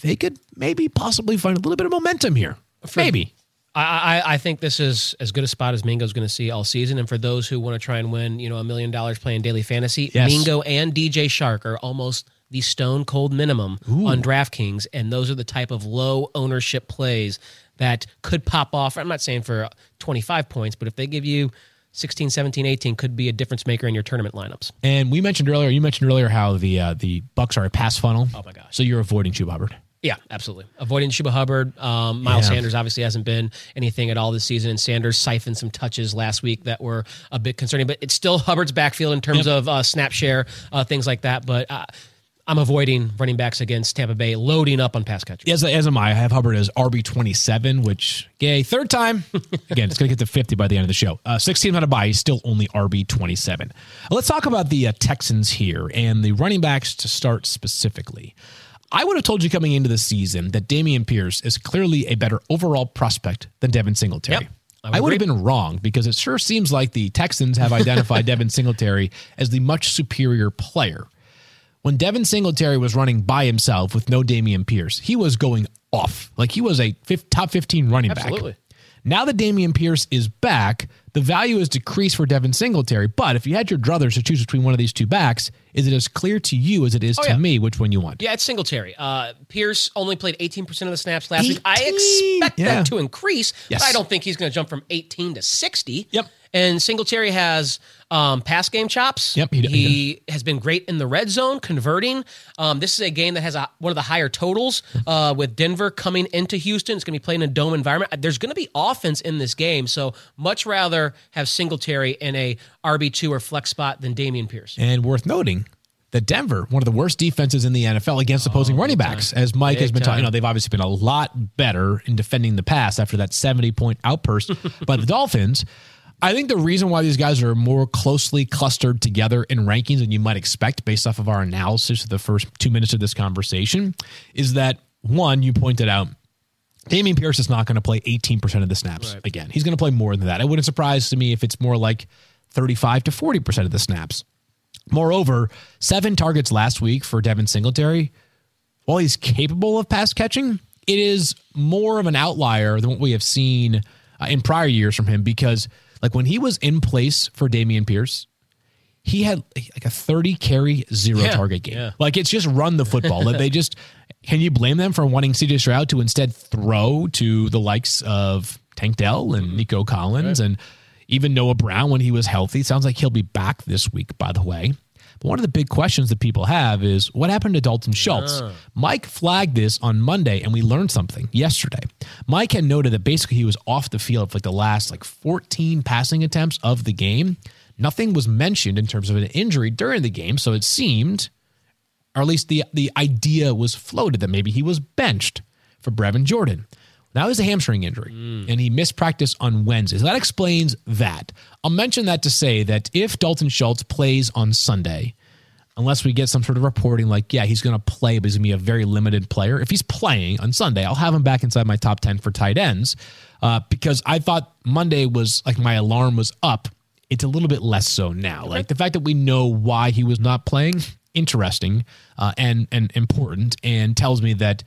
They could maybe possibly find a little bit of momentum here. Maybe. I, I, think this is as good a spot as Mingo's going to see all season. And for those who want to try and win, you know, a million dollars playing daily fantasy, yes. Mingo and DJ Chark are almost the stone cold minimum Ooh. on DraftKings. And those are the type of low ownership plays that could pop off. I'm not saying for 25 points, but if they give you 16, 17, 18 could be a difference maker in your tournament lineups. And we mentioned earlier, you mentioned earlier how the uh, the Bucks are a pass funnel. Oh my gosh! So you're avoiding Chuba Hubbard. Yeah, absolutely. Avoiding Chuba Hubbard. Um, Miles yeah. Sanders obviously hasn't been anything at all this season, and Sanders siphoned some touches last week that were a bit concerning. But it's still Hubbard's backfield in terms yep. of uh, snap share, uh, things like that. But uh, I'm avoiding running backs against Tampa Bay, loading up on pass catchers. As, as am I. I have Hubbard as RB 27, which, yay, third time. [LAUGHS] Again, it's going to get to 50 by the end of the show. Uh, 16 on a bye, he's still only RB 27. let's talk about the uh, Texans here and the running backs to start specifically. I would have told you coming into the season that Dameon Pierce is clearly a better overall prospect than Devin Singletary. Yep. I, would, I would have been wrong because it sure seems like the Texans have identified [LAUGHS] Devin Singletary as the much superior player when Devin Singletary was running by himself with no Dameon Pierce, he was going off. Like he was a top 15 running back. Absolutely. back. Now that Dameon Pierce is back, the value is decreased for Devin Singletary. But if you had your druthers to choose between one of these two backs, is it as clear to you as it is oh, to yeah. me which one you want? Yeah, it's Singletary. Uh, Pierce only played 18% of the snaps last 18? week. I expect yeah. that to increase, yes. but I don't think he's going to jump from 18 to 60. Yep. And Singletary has um, pass game chops. Yep, he, he, has been great in the red zone, converting. Um, this is a game that has a, one of the higher totals uh, with Denver coming into Houston. It's going to be played in a dome environment. There's going to be offense in this game, so much rather have Singletary in a RB two or flex spot than Dameon Pierce. And worth noting, that Denver, one of the worst defenses in the NFL against opposing oh, running backs, time. as Mike big has been talking. You know, they've obviously been a lot better in defending the pass after that 70 point outburst [LAUGHS] by the Dolphins. I think the reason why these guys are more closely clustered together in rankings than you might expect based off of our analysis of the first two minutes of this conversation is that one, you pointed out, Dameon Pierce is not going to play 18% of the snaps right. again. He's going to play more than that. It wouldn't surprise to me if it's more like 35 to 40% of the snaps. Moreover, seven targets last week for Devin Singletary. While he's capable of pass catching, it is more of an outlier than what we have seen uh, in prior years from him because – like when he was in place for Dameon Pierce, he had like a 30 carry, zero yeah, target game. Yeah. Like it's just run the football. That they just can you blame them for wanting CJ Stroud to instead throw to the likes of Tank Dell and mm-hmm. Nico Collins right. and even Noah Brown when he was healthy? Sounds like he'll be back this week, by the way. One of the big questions that people have is what happened to Dalton Schultz? Mike flagged this on Monday, and we learned something yesterday. Mike had noted that basically he was off the field for like the last like 14 passing attempts of the game. Nothing was mentioned in terms of an injury during the game, so it seemed, or at least the the idea was floated that maybe he was benched for Brevin Jordan. That was a hamstring injury, and he missed practice on Wednesday. So that explains that. I'll mention that to say that if Dalton Schultz plays on Sunday, unless we get some sort of reporting like, yeah, he's going to play, but he's going to be a very limited player. If he's playing on Sunday, I'll have him back inside my top 10 for tight ends uh, because I thought Monday was like my alarm was up. It's a little bit less so now. Like the fact that we know why he was not playing, interesting uh, and, and important, and tells me that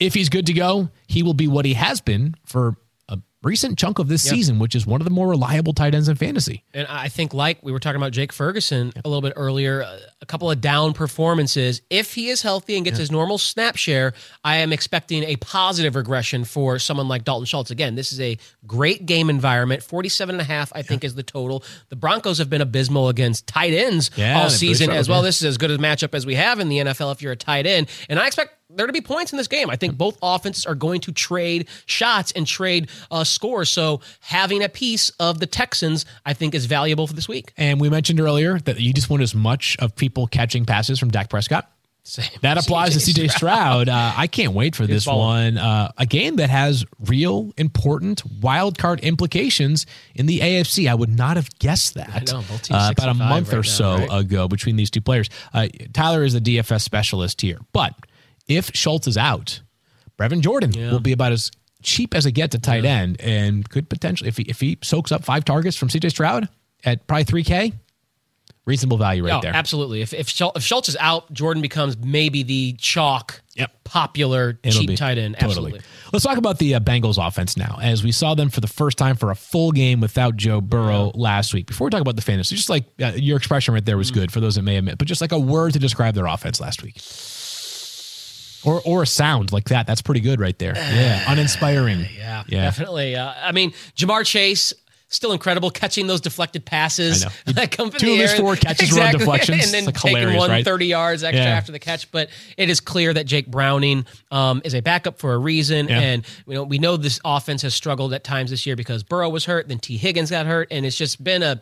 if he's good to go, he will be what he has been for a recent chunk of this season, which is one of the more reliable tight ends in fantasy. And I think, like we were talking about Jake Ferguson a little bit earlier, uh, a couple of down performances. If he is healthy and gets his normal snap share, I am expecting a positive regression for someone like Dalton Schultz. Again, this is a great game environment. 47 and a half, I think, is the total. The Broncos have been abysmal against tight ends Yeah, all season as well. This is as good a matchup as we have in the NFL if you're a tight end. And I expect there to be points in this game. I think both offenses are going to trade shots and trade uh, scores. So having a piece of the Texans, I think, is valuable for this week. And we mentioned earlier that you just want as much of people catching passes from Dak Prescott. That [LAUGHS] applies to CJ Stroud. Uh, I can't wait for this one. Uh, a game that has real important wild card implications in the AFC. I would not have guessed that know, uh, about a month 5 or right now, so right? ago between these two players. Uh, Tyler is the DFS specialist here. But if Schultz is out, Brevin Jordan will be about as cheap as it gets at tight end and could potentially, if he, if he soaks up five targets from CJ Stroud at probably 3K, reasonable value right Oh, there. absolutely. If if, Schul- if Schultz is out, Jordan becomes maybe the chalk, Yep. popular It'll cheap be- tight end. Totally. Absolutely. Let's talk about the uh, Bengals offense now, as we saw them for the first time for a full game without Joe Burrow last week. Before we talk about the fantasy, just like uh, your expression right there was good for those that may missed, but just like a word to describe their offense last week. Or, or a sound like that. That's pretty good right there. Yeah. [SIGHS] Uninspiring. Yeah, Yeah. definitely. Uh, I mean, Ja'Marr Chase. Still incredible catching those deflected passes I know. [LAUGHS] that come from Two of his four catches were on [LAUGHS] deflections. and then like, taking one right? 30 yards extra Yeah. after the catch. But it is clear that Jake Browning um, is a backup for a reason, Yeah. and you know we know this offense has struggled at times this year because Burrow was hurt, then Tee Higgins got hurt, and it's just been a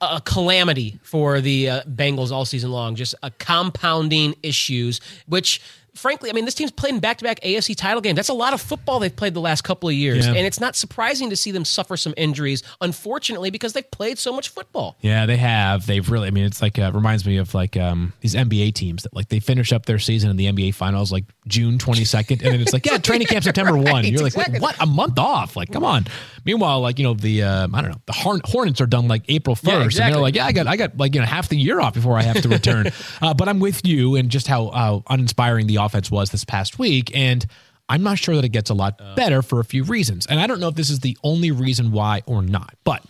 a calamity for the uh, Bengals all season long. Just a compounding issues, which frankly, I mean, this team's played in back-to-back AFC title games. That's a lot of football they've played the last couple of years, Yeah. and it's not surprising to see them suffer some injuries. Unfortunately, because they've played so much football. Yeah, they have. They've really. I mean, it's like uh, reminds me of like um, these NBA teams that like they finish up their season in the NBA finals like June twenty second, and then it's like [LAUGHS] yeah, training camp September one. You're like, exactly. what? A month off? Like, come on. Meanwhile, like you know the um, I don't know the Horn- Hornets are done like April first, Yeah, and they're like, yeah, I got I got like you know half the year off before I have to return. [LAUGHS] uh, but I'm with you and just how how uninspiring the offense was this past week, and. I'm not sure that it gets a lot better for a few reasons. And I don't know if this is the only reason why or not. But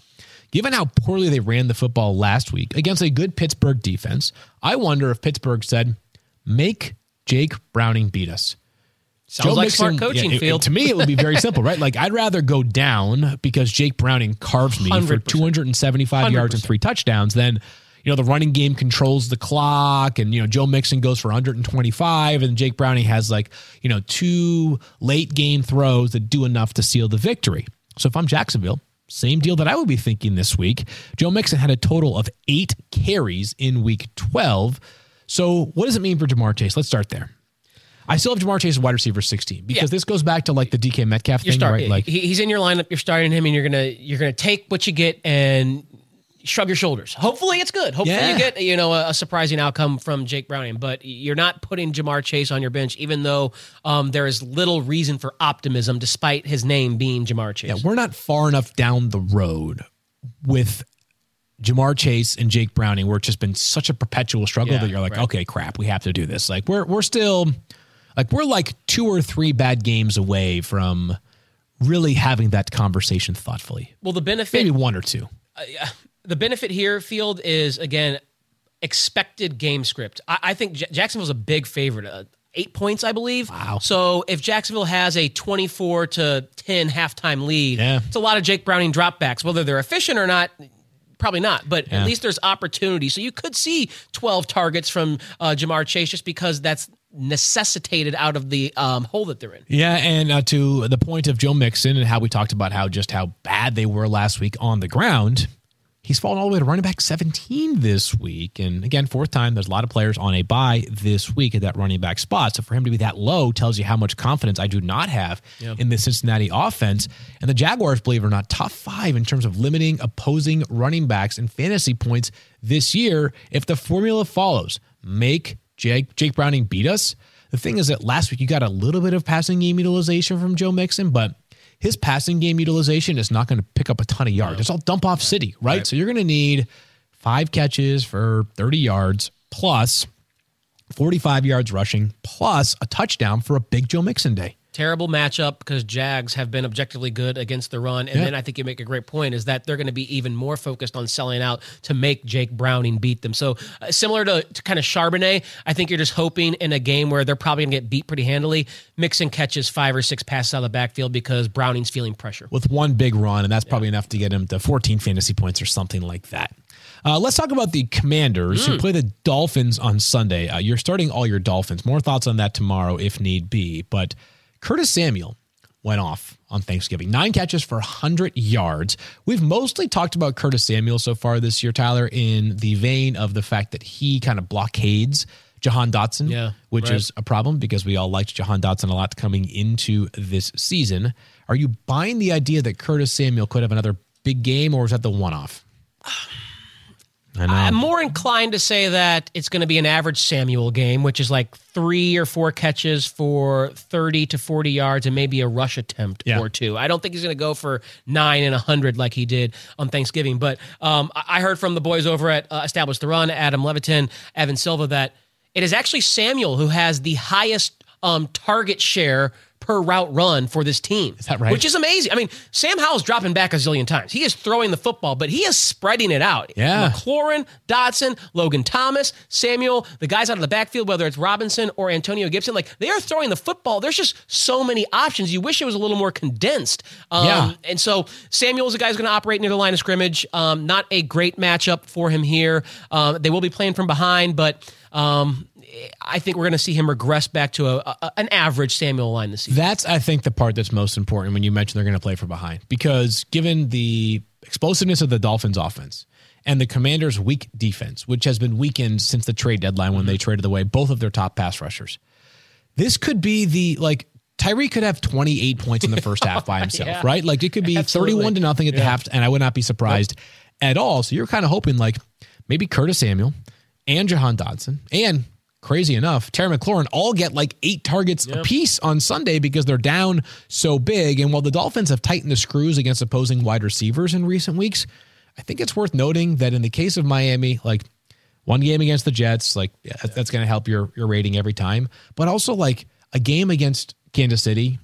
Given how poorly they ran the football last week against a good Pittsburgh defense, I wonder if Pittsburgh said, make Jake Browning beat us. Sounds like smart coaching, yeah, it- Field. to me, it would be very simple, right? Like, I'd rather go down because Jake Browning carves me for 100%. 275 yards and three touchdowns than, you know, the running game controls the clock and, you know, Joe Mixon goes for 125 and Jake Browning has like, you know, two late game throws that do enough to seal the victory. So if I'm Jacksonville, same deal that I would be thinking this week. Joe Mixon had a total of eight carries in week 12. So what does it mean for Ja'Marr Chase? Let's start there. I still have Ja'Marr Chase wide receiver 16 because Yeah. this goes back to like the DK Metcalf You're thing, starting. right? Like, he's in your lineup. You're starting him, and you're gonna you're gonna take what you get and shrug your shoulders. Hopefully, it's good. Hopefully, Yeah. you get you know a, a surprising outcome from Jake Browning. But you're not putting Ja'Marr Chase on your bench, even though um, there is little reason for optimism, despite his name being Ja'Marr Chase. yeah, we're not far enough down the road with Ja'Marr Chase and Jake Browning, where it's just been such a perpetual struggle Yeah, that you're like, right. okay, crap, we have to do this. Like, we're we're still like we're like two or three bad games away from really having that conversation thoughtfully. well, the benefit Maybe one or two. The benefit here, Field, is again expected game script. I, I think J- Jacksonville's a big favorite. Uh, eight points, I believe. Wow. So if Jacksonville has a twenty-four to ten halftime lead, Yeah. it's a lot of Jake Browning dropbacks. Whether they're efficient or not, Probably not, but Yeah. at least there's opportunity. So you could see 12 targets from uh, Ja'Marr Chase just because that's necessitated out of the um, hole that they're in. Yeah, and uh, to the point of Joe Mixon and how we talked about how just how bad they were last week on the ground, he's fallen all the way to running back 17 this week. And again, fourth time, there's a lot of players on a bye this week at that running back spot. So for him to be that low tells you how much confidence I do not have in the Cincinnati offense. And the Jaguars, believe it or not, top five in terms of limiting opposing running backs and fantasy points this year. If the formula follows, make Jake, Jake Browning beat us. The thing is that last week you got a little bit of passing game utilization from Joe Mixon, but his passing game utilization is not going to pick up a ton of yards. It's all dump off city, right? So you're going to need five catches for 30 yards plus 45 yards rushing plus a touchdown for a big Joe Mixon day. Terrible matchup because Jags have been objectively good against the run. And Yeah. then I think you make a great point is that they're going to be even more focused on selling out to make Jake Browning beat them. So, uh, similar to, to kind of Charbonnet, I think you're just hoping in a game where they're probably going to get beat pretty handily, Mixon catches five or six passes out of the backfield because Browning's feeling pressure. with one big run, and that's probably enough to get him to 14 fantasy points or something like that. Uh, let's talk about the Commanders who play the Dolphins on Sunday. Uh, you're starting all your Dolphins. More thoughts on that tomorrow if need be. But Curtis Samuel went off on Thanksgiving. Nine catches for 100 yards. We've mostly talked about Curtis Samuel so far this year, Tyler, in the vein of the fact that he kind of blockades Jahan Dotson, Yeah, which right. is a problem because we all liked Jahan Dotson a lot coming into this season. Are you buying the idea that Curtis Samuel could have another big game, or is that the one off? I. I'm more inclined to say that it's going to be an average Samuel game, which is like three or four catches for 30 to 40 yards and maybe a rush attempt Yeah. or two. I don't think he's going to go for nine and 100 like he did on Thanksgiving. But um, I I heard from the boys over at uh, Establish the Run, Adam Levitan, Evan Silva, that it is actually Samuel who has the highest um, target share per route run for this team. Is that right? Which is amazing. I mean, Sam Howell's dropping back a zillion times. He is throwing the football, but he is spreading it out. Yeah. McLaurin, Dotson, Logan Thomas, Samuel, the guys out of the backfield, whether it's Robinson or Antonio Gibson, like they are throwing the football. There's just so many options. You wish it was a little more condensed. Um, Yeah. And so Samuel's a guy who's going to operate near the line of scrimmage. Um, not a great matchup for him here. Um, they will be playing from behind, but um, I think we're going to see him regress back to a, a, an average Samuel line this season. That's, I think, the part that's most important when you mention they're going to play for behind. Because given the explosiveness of the Dolphins' offense and the Commanders' weak defense, which has been weakened since the trade deadline when they mm-hmm. traded away both of their top pass rushers, this could be the like. Tyree could have 28 points in the first half by [LAUGHS] himself, Yeah. right? Like it could be Absolutely. 31 to nothing at the half, and I would not be surprised at all. So you're kind of hoping like maybe Curtis Samuel and Jahan Dotson and crazy enough, Terry McLaurin all get like eight targets apiece on Sunday because they're down so big. And while the Dolphins have tightened the screws against opposing wide receivers in recent weeks, I think it's worth noting that in the case of Miami, like one game against the Jets, like yeah, that's going to help your your rating every time. But also like a game against Kansas City,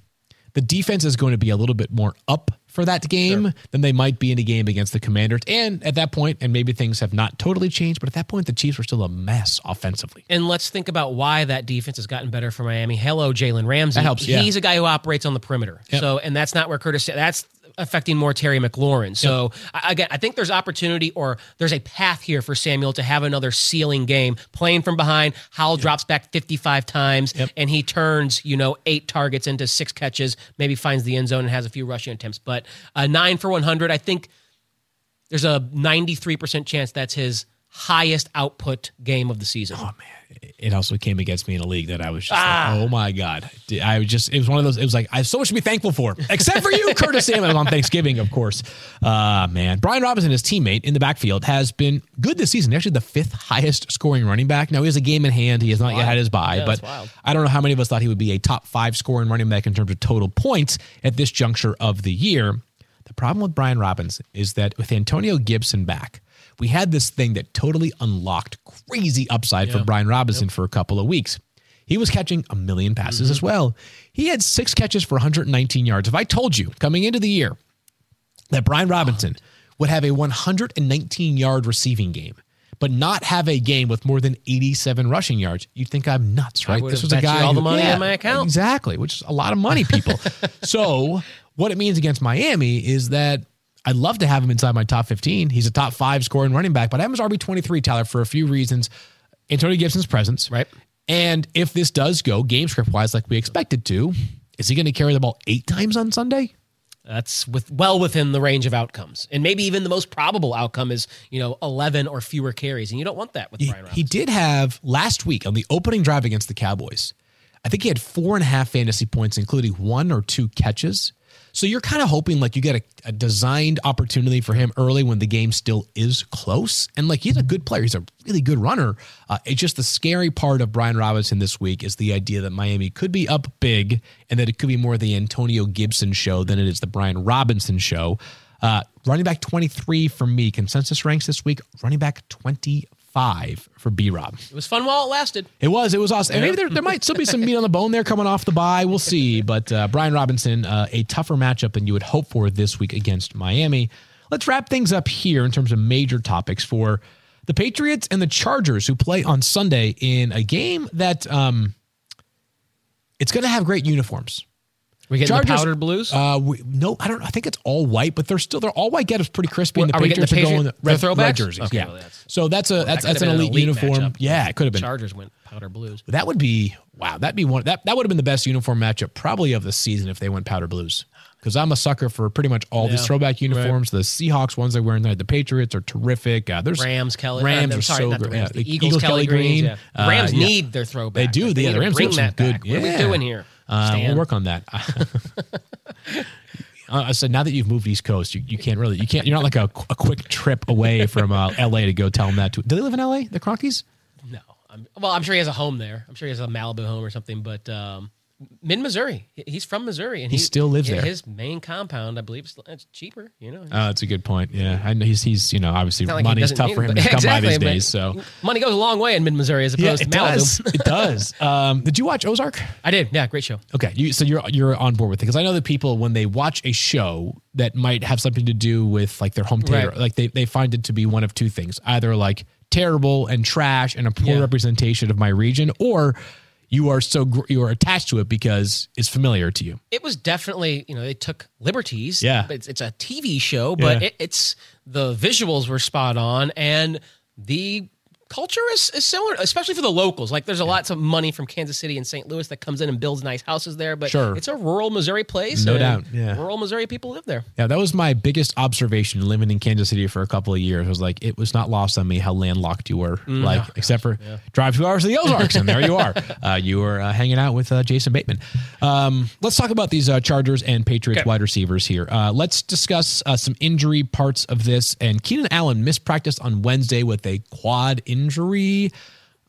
the defense is going to be a little bit more up for that game then they might be in a game against the Commanders. And at that point, and maybe things have not totally changed, but at that point, the Chiefs were still a mess offensively. And let's think about why that defense has gotten better for Miami. Hello, Jalen Ramsey. That helps, yeah. He's a guy who operates on the perimeter. Yep. So, and that's not where Curtis. That's affecting more Terry McLaurin. So, I again, I think there's opportunity or there's a path here for Samuel to have another ceiling game, playing from behind. Howell drops back 55 times, and he turns you know eight targets into six catches. Maybe finds the end zone and has a few rushing attempts. But uh, nine for 100, I think there's a 93% chance that's his highest output game of the season. Oh man, it also came against me in a league that I was just like, oh my god, I was just it was one of those. It was like I have so much to be thankful for, except for you, [LAUGHS] Curtis Samuel on Thanksgiving, of course. Uh man, Brian Robinson, his teammate in the backfield, has been good this season. Actually, the fifth highest scoring running back. Now he has a game in hand. He has not yet had his bye, Yeah, but. I don't know how many of us thought he would be a top five scoring running back in terms of total points at this juncture of the year. The problem with Brian Robinson is that with Antonio Gibson back, we had this thing that totally unlocked crazy upside for Brian Robinson for a couple of weeks. He was catching a million passes mm-hmm. as well. He had six catches for 119 yards. If I told you coming into the year that Brian Robinson would have a 119 yard receiving game, but not have a game with more than 87 rushing yards, you'd think I'm nuts, right? This was bet you all the money in my account. Exactly, which is a lot of money, people. [LAUGHS] so, what it means against Miami is that I'd love to have him inside my top 15. He's a top five scoring running back, but I have him as RB23, Tyler, for a few reasons. Antonio Gibson's presence. Right. And if this does go game script wise like we expected to, is he going to carry the ball eight times on Sunday? That's with well within the range of outcomes, and maybe even the most probable outcome is you know eleven or fewer carries, and you don't want that with He, Brian he did have last week on the opening drive against the Cowboys. I think he had four and a half fantasy points, including one or two catches. So you're kind of hoping like you get a, a designed opportunity for him early when the game still is close. And like he's a good player, he's a really good runner. Uh, it's just the scary part of Brian Robinson this week is the idea that Miami could be up big and that it could be more the Antonio Gibson show than it is the Brian Robinson show. Uh, running back 23 for me, consensus ranks this week, running back 25 for B Rob. It was fun while it lasted. It was. It was awesome. And maybe there, there might still be some meat on the bone there coming off the bye. We'll see. But uh, Brian Robinson, uh, a tougher matchup than you would hope for this week against Miami. Let's wrap things up here in terms of major topics for the Patriots and the Chargers, who play on Sunday in a game that um, it's going to have great uniforms. We Chargers- the powdered blues. Uh, we, no, I don't. I think it's all white, but they're still they're all white. Get is pretty crispy. And the Are we getting Patriots the are going Patriot- red, the red jerseys. Okay, yeah, well, that's- so that's a that's That that's an been elite, uniform. matchup. Yeah, it could have been. Chargers went powder blues. That would be wow. That'd be one. That that would have been the best uniform matchup probably of the season if they went powder blues. Because I'm a sucker for pretty much all these throwback uniforms. The Seahawks ones they wear in there. the Patriots are terrific. Uh, there's Rams, Kelly. Rams are sorry, so the great. Yeah, the Eagles, Kelly, Greens. Yeah. The Uh, Rams yeah. need their throwback. They do. Yeah, the to Rams bring that some back. good. What are we doing here? Uh, we'll work on that. [LAUGHS] Uh, I said now that you've moved East Coast, you, you can't really you can't you're not like a, a quick trip away from uh, L.A. to go tell them that. To, do they live in L.A. The Kroenkes? No, I'm, well, I'm sure he has a home there. I'm sure he has a Malibu home or something. But um, mid Missouri, he's from Missouri, and He still lives yeah, there. His main compound, I believe, is it's cheaper. You know, Oh, that's a good point. Yeah, I know he's he's you know obviously like money's tough for him to come by these days. So money goes a long way in mid Missouri as yeah, opposed it to Malibu. does. It does. [LAUGHS] Um, did you watch Ozark? I did. Yeah, great show. Okay, you, so you're you're on board with it because I know that people when they watch a show that might have something to do with like their home theater, Right. like they they find it to be one of two things: either like terrible and trash and a poor Yeah. representation of my region, or you are so gr- you are attached to it because it's familiar to you. It was definitely, you know, they took liberties. Yeah. But it's, it's a TV show, but Yeah. it, it's the visuals were spot on and the culture is, is similar, especially for the locals. Like there's a lots of money from Kansas City and St. Louis that comes in and builds nice houses there, but Sure. it's a rural Missouri place. No and doubt, yeah. Rural Missouri people live there. Yeah, that was my biggest observation living in Kansas City for a couple of years. I was like it was not lost on me how landlocked you were. Mm, like except for drive two hours to the Ozarks, and there you are. [LAUGHS] Uh, you were uh, hanging out with uh, Jason Bateman. Um, let's talk about these uh, Chargers and Patriots Okay. wide receivers here. Uh, let's discuss uh, some injury parts of this. And Keenan Allen mispracticed on Wednesday with a quad injury.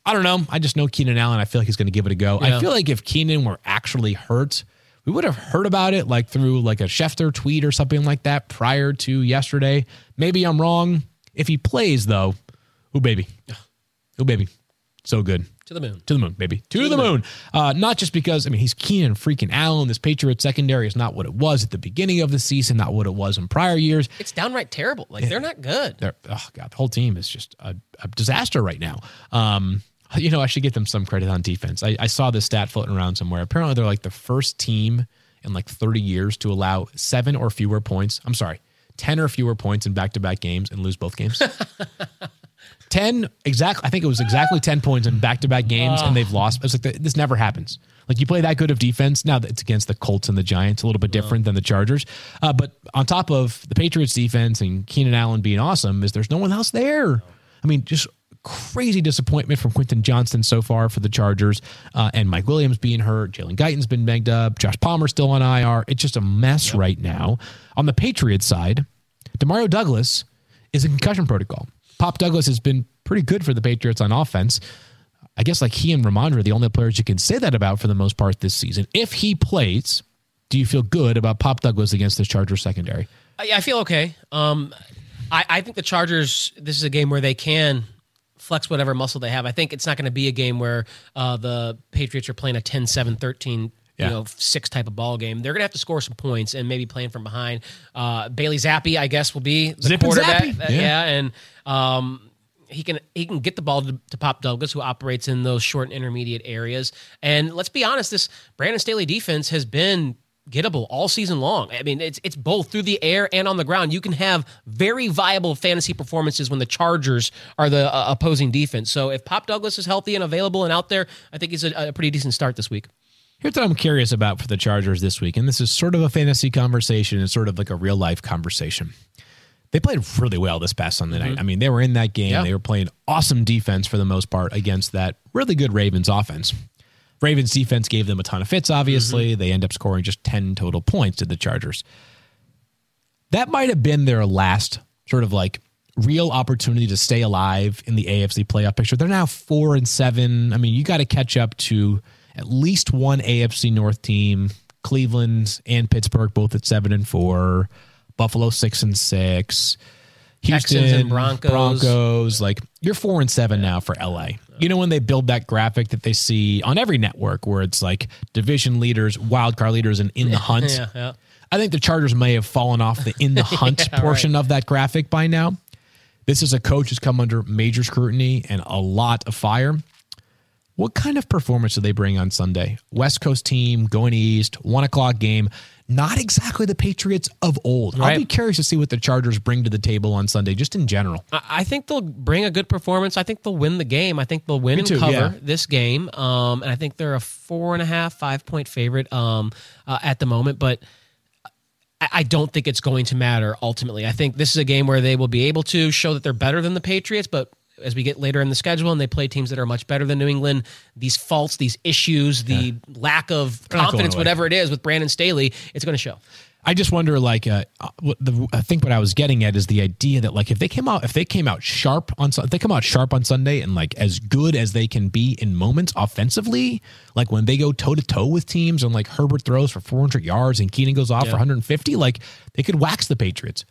I don't know. I just know Keenan Allen. I feel like he's going to give it a go. I feel like if Keenan were actually hurt, we would have heard about it like through like a Schefter tweet or something like that prior to yesterday. Maybe I'm wrong. If he plays though, oh baby, oh baby, so good. To the moon. To the moon, baby. To, the moon. Uh, not just because, I mean, he's Keenan and freaking Allen. This Patriots secondary is not what it was at the beginning of the season, not what it was in prior years. It's downright terrible. Like they're not good. They're, oh God, the whole team is just a, a disaster right now. Um, you know, I should get them some credit on defense. I, I saw this stat floating around somewhere. Apparently, they're like the first team in like 30 years to allow seven or fewer points. I'm sorry, 10 or fewer points in back to back games and lose both games. [LAUGHS] 10 exactly. I think it was exactly 10 points in back to back games, and they've lost. It's like this never happens. Like you play that good of defense. Now that it's against the Colts and the Giants, a little bit different than the Chargers. Uh, but on top of the Patriots defense and Keenan Allen being awesome, is there's no one else there. I mean, just crazy disappointment from Quentin Johnston so far for the Chargers, uh, and Mike Williams being hurt. Jalen Guyton's been banged up. Josh Palmer still on IR. It's just a mess right now. On the Patriots side, Demario Douglas is in concussion protocol. Pop Douglas has been pretty good for the Patriots on offense. I guess like he and Rhamondre are the only players you can say that about for the most part this season. If he plays, do you feel good about Pop Douglas against this Chargers secondary? I, I feel okay. Um, I, I think the Chargers. This is a game where they can flex whatever muscle they have. I think it's not going to be a game where uh, the Patriots are playing a 10-7-13 Yeah. you know six type of ball game. They're going to have to score some points and maybe playing from behind. Uh, Bailey Zappe, I guess, will be the Zip and quarterback. Zappe. Uh, Yeah. yeah. and um, he can he can get the ball to, to Pop Douglas, who operates in those short and intermediate areas. And let's be honest, this Brandon Staley defense has been gettable all season long. I mean, it's it's both through the air and on the ground. You can have very viable fantasy performances when the Chargers are the uh, opposing defense. So if Pop Douglas is healthy and available and out there, I think he's a, a pretty decent start this week. Here's what I'm curious about for the Chargers this week, and this is sort of a fantasy conversation and sort of like a real life conversation. They played really well this past Sunday night. Mm-hmm. I mean, they were in that game. Yeah. They were playing awesome defense for the most part against that really good Ravens offense. Ravens defense gave them a ton of fits, obviously. Mm-hmm. They end up scoring just 10 total points to the Chargers. That might have been their last sort of like real opportunity to stay alive in the AFC playoff picture. They're now four and seven. I mean, you got to catch up to at least one AFC North team. Cleveland and Pittsburgh both at seven and four. Buffalo six and six. Houston Texans and Broncos. Broncos. Like you're four and seven now for LA. You know when they build that graphic that they see on every network where it's like division leaders, wild card leaders, and in the hunt. Yeah, yeah. I think the Chargers may have fallen off the in the [LAUGHS] hunt Yeah, portion of that graphic by now. This is a coach who's come under major scrutiny and a lot of fire. What kind of performance do they bring on Sunday? West Coast team going east, one o'clock game. Not exactly the Patriots of old. I'll be curious to see what the Chargers bring to the table on Sunday, just in general. I think they'll bring a good performance. I think they'll win the game. I think they'll win Me and too, cover yeah. this game. Um, and I think they're a four and a half, five point favorite um, uh, at the moment. But I don't think it's going to matter ultimately. I think this is a game where they will be able to show that they're better than the Patriots. But as we get later in the schedule and they play teams that are much better than New England, these faults, these issues, the lack of They're confidence, whatever it is with Brandon Staley, it's going to show. I just wonder, like, uh, the, I think what I was getting at is the idea that, like, if they came out, if they came out sharp on, if they come out sharp on Sunday and like as good as they can be in moments offensively, like when they go toe to toe with teams and like Herbert throws for 400 yards and Keenan goes off for 150, like they could wax the Patriots.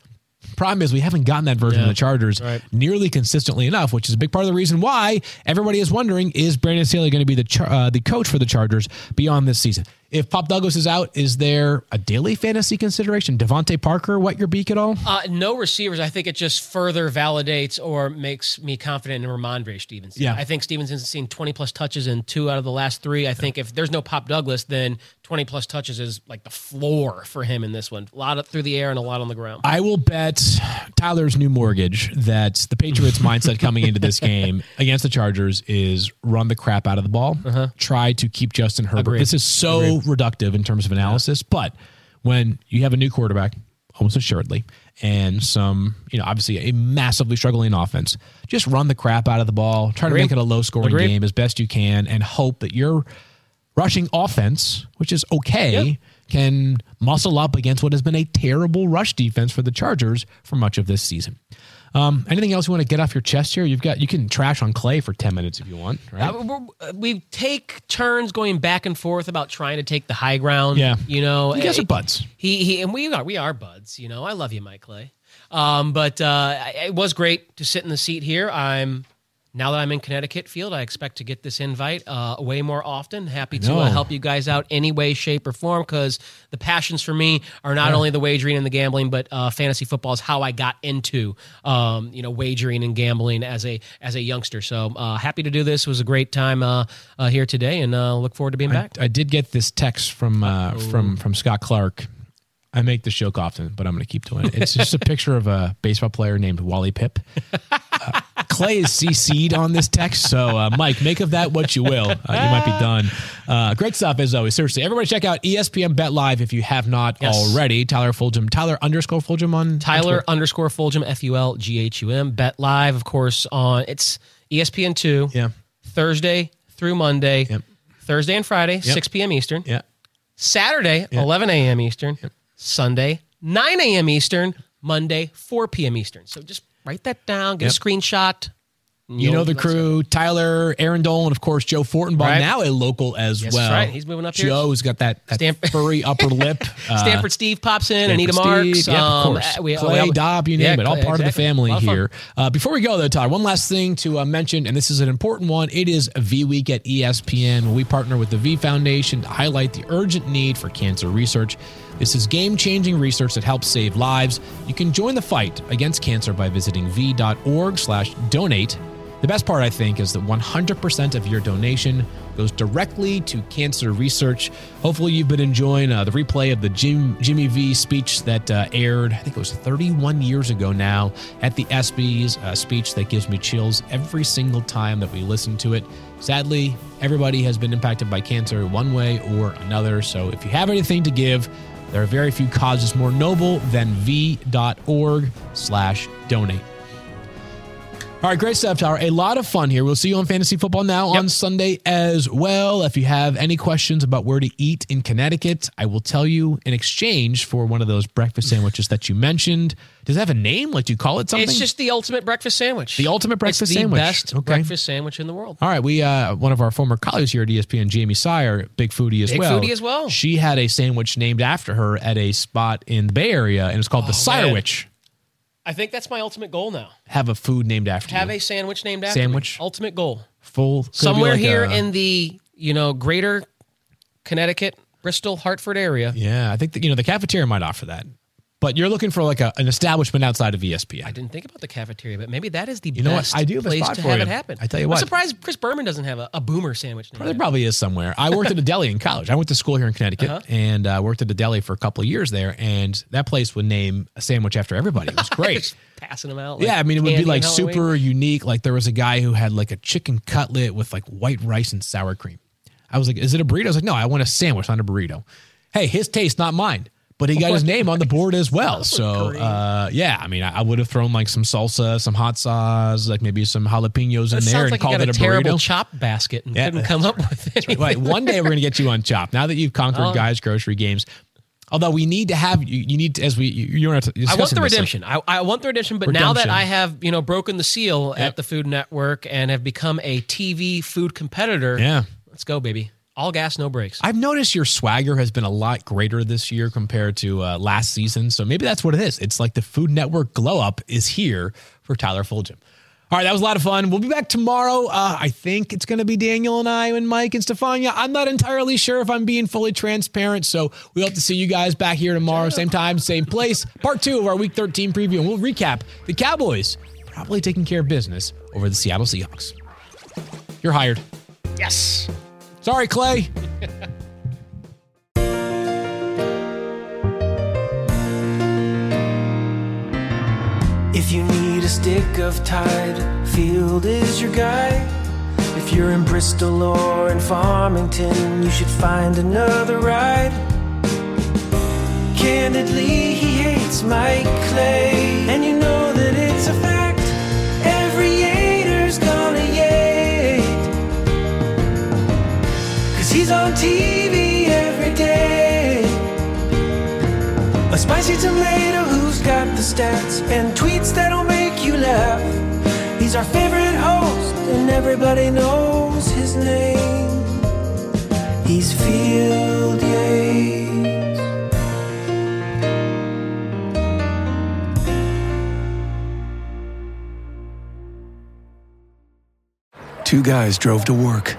Problem is, we haven't gotten that version of the Chargers right. nearly consistently enough, which is a big part of the reason why everybody is wondering: Is Brandon Staley going to be the char- uh, the coach for the Chargers beyond this season? If Pop Douglas is out, is there a daily fantasy consideration? DeVante Parker, wet your beak at all? Uh, no receivers. I think it just further validates or makes me confident in Rhamondre Stevenson. Yeah. I think Stevenson's seen 20 plus touches in two out of the last three. I think if there's no Pop Douglas, then 20 plus touches is like the floor for him in this one. A lot of, through the air and a lot on the ground. I will bet Tyler's new mortgage that the Patriots' [LAUGHS] mindset coming into this game against the Chargers is run the crap out of the ball, uh-huh. try to keep Justin Herbert. Agreed. This is so reductive in terms of analysis, but when you have a new quarterback, almost assuredly, and some, you know, obviously a massively struggling offense, just run the crap out of the ball, try Agreed. to make it a low scoring game as best you can, and hope that your rushing offense, which is okay, Yep. can muscle up against what has been a terrible rush defense for the Chargers for much of this season. Um, anything else you want to get off your chest here? You've got you can trash on Clay for ten minutes if you want. Right? Uh, uh, we take turns going back and forth about trying to take the high ground. Yeah. you know, you guys Uh, are buds. He he and we are we are buds. You know, I love you, Mike Clay. Um, but uh, it was great to sit in the seat here. I'm now that I'm in Connecticut Field, I expect to get this invite uh, way more often. Happy to uh, help you guys out any way, shape, or form because the passions for me are not only the wagering and the gambling, but uh, fantasy football is how I got into um, you know wagering and gambling as a as a youngster. So uh, happy to do this. It was a great time uh, uh, here today, and uh, look forward to being back. I did get this text from uh, from from Scott Clark. I make this joke often, but I'm going to keep doing it. It's just a picture of a baseball player named Wally Pipp. Uh, Clay is CC'd on this text, so uh, Mike, make of that what you will. Uh, you might be done. Uh, great stuff as always. Seriously, everybody check out ESPN Bet Live if you have not Yes. already. Tyler Fulghum, Tyler underscore Fulghum on Tyler underscore Fulghum, F U L G H U M. Bet live, of course, on it's E ESPN two. Yeah, Thursday through Monday. Yep. Thursday and Friday, six p.m. Eastern. yeah. Saturday, eleven a.m. Eastern. Sunday, nine a.m. Eastern. Monday, four p.m. Eastern. So just write that down. Get a screenshot. You know the crew, Tyler, Erin Dolan, of course, Joe Fortenbaugh, Right. now a local as Yes, well. right. He's moving up here. Joe's got that, that Stanford- [LAUGHS] furry upper lip. Uh, Stanford Steve pops in. Anita Stanford Marks. Steve, yeah, of um, course. uh, we- Clay, we- Dobb, you Yeah, name it, all Clay, part of the family of here. Uh, before we go, though, Todd, one last thing to uh, mention, and this is an important one. It is V Week at ESPN, where we partner with the V Foundation to highlight the urgent need for cancer research. This is game changing research that helps save lives. You can join the fight against cancer by visiting v.org slash donate. The best part, I think, is that 100% of your donation goes directly to cancer research. Hopefully, you've been enjoying uh, the replay of the Jim, Jimmy V speech that uh, aired, I think it was 31 years ago now, at the ESPYs, a speech that gives me chills every single time that we listen to it. Sadly, everybody has been impacted by cancer one way or another. So if you have anything to give, there are very few causes more noble than v.org slash donate. All right, great stuff, Tower. A lot of fun here. We'll see you on Fantasy Football Now Yep. on Sunday as well. If you have any questions about where to eat in Connecticut, I will tell you in exchange for one of those breakfast sandwiches that you mentioned. Does it have a name? Like, do you call it something? It's just the ultimate breakfast sandwich. The ultimate breakfast sandwich. it's the sandwich. best Okay. breakfast sandwich in the world. All right, we uh, one of our former colleagues here at ESPN, Jamie Sire, big foodie as Big well. foodie as well. She had a sandwich named after her at a spot in the Bay Area, and it's called the Oh, man. Sirewich. I think that's my ultimate goal now. Have a food named after you Have you. a sandwich named after Sandwich? me. Ultimate goal. full could be Somewhere like here a- in the you know greater Connecticut, Bristol, Hartford area. Yeah, I think that, you know the cafeteria might offer that, but you're looking for like a, an establishment outside of ESPN. I didn't think about the cafeteria, but maybe that is the You know what? best I do have place to have you. it happen. I tell you I'm what. surprised Chris Berman doesn't have a, a boomer sandwich. There probably is somewhere. I worked at a deli in college. I went to school here in Connecticut Uh-huh. and uh, worked at a deli for a couple of years there. And that place would name a sandwich after everybody. It was [LAUGHS] great. Passing them out. like yeah, I mean, it would be like super unique. Like there was a guy who had like a chicken cutlet with like white rice and sour cream. I was like, "Is it a burrito?" I was like, "No, I want a sandwich, not a burrito." Hey, his taste, not mine. But he got his [LAUGHS] name on the board as well. So, uh, yeah, I mean, I, I would have thrown like some salsa, some hot sauce, like maybe some jalapenos in there and like called it a a terrible burrito. chop basket and Yeah, couldn't come up with anything. Right. One day we're going to get you on Chop. Now that you've conquered Oh. guys grocery games. Although we need to have you, you need to, as we you, you're not I want the this, like- redemption. I, I want the redemption. But now that I have you know broken the seal Yep. at the Food Network and have become a TV food competitor, yeah. let's go, baby. All gas, no brakes. I've noticed your swagger has been a lot greater this year compared to uh, last season. So maybe that's what it is. It's like the Food Network glow up is here for Tyler Fulghum. All right, that was a lot of fun. We'll be back tomorrow. Uh, I think it's going to be Daniel and I and Mike and Stephania. I'm not entirely sure if I'm being fully transparent. So we hope to see you guys back here tomorrow, same time, same place. Part two of our Week 13 preview, and we'll recap the Cowboys probably taking care of business over the Seattle Seahawks. You're hired. yes. Sorry, Clay. If you need a stick of Tide, Field is your guy. If you're in Bristol or in Farmington, you should find another ride. Candidly, he hates Mike Clay, and you know he's on TV every day. A spicy tomato who's got the stats and tweets that'll make you laugh. He's our favorite host, and everybody knows his name. He's Field Yates. Two guys drove to work.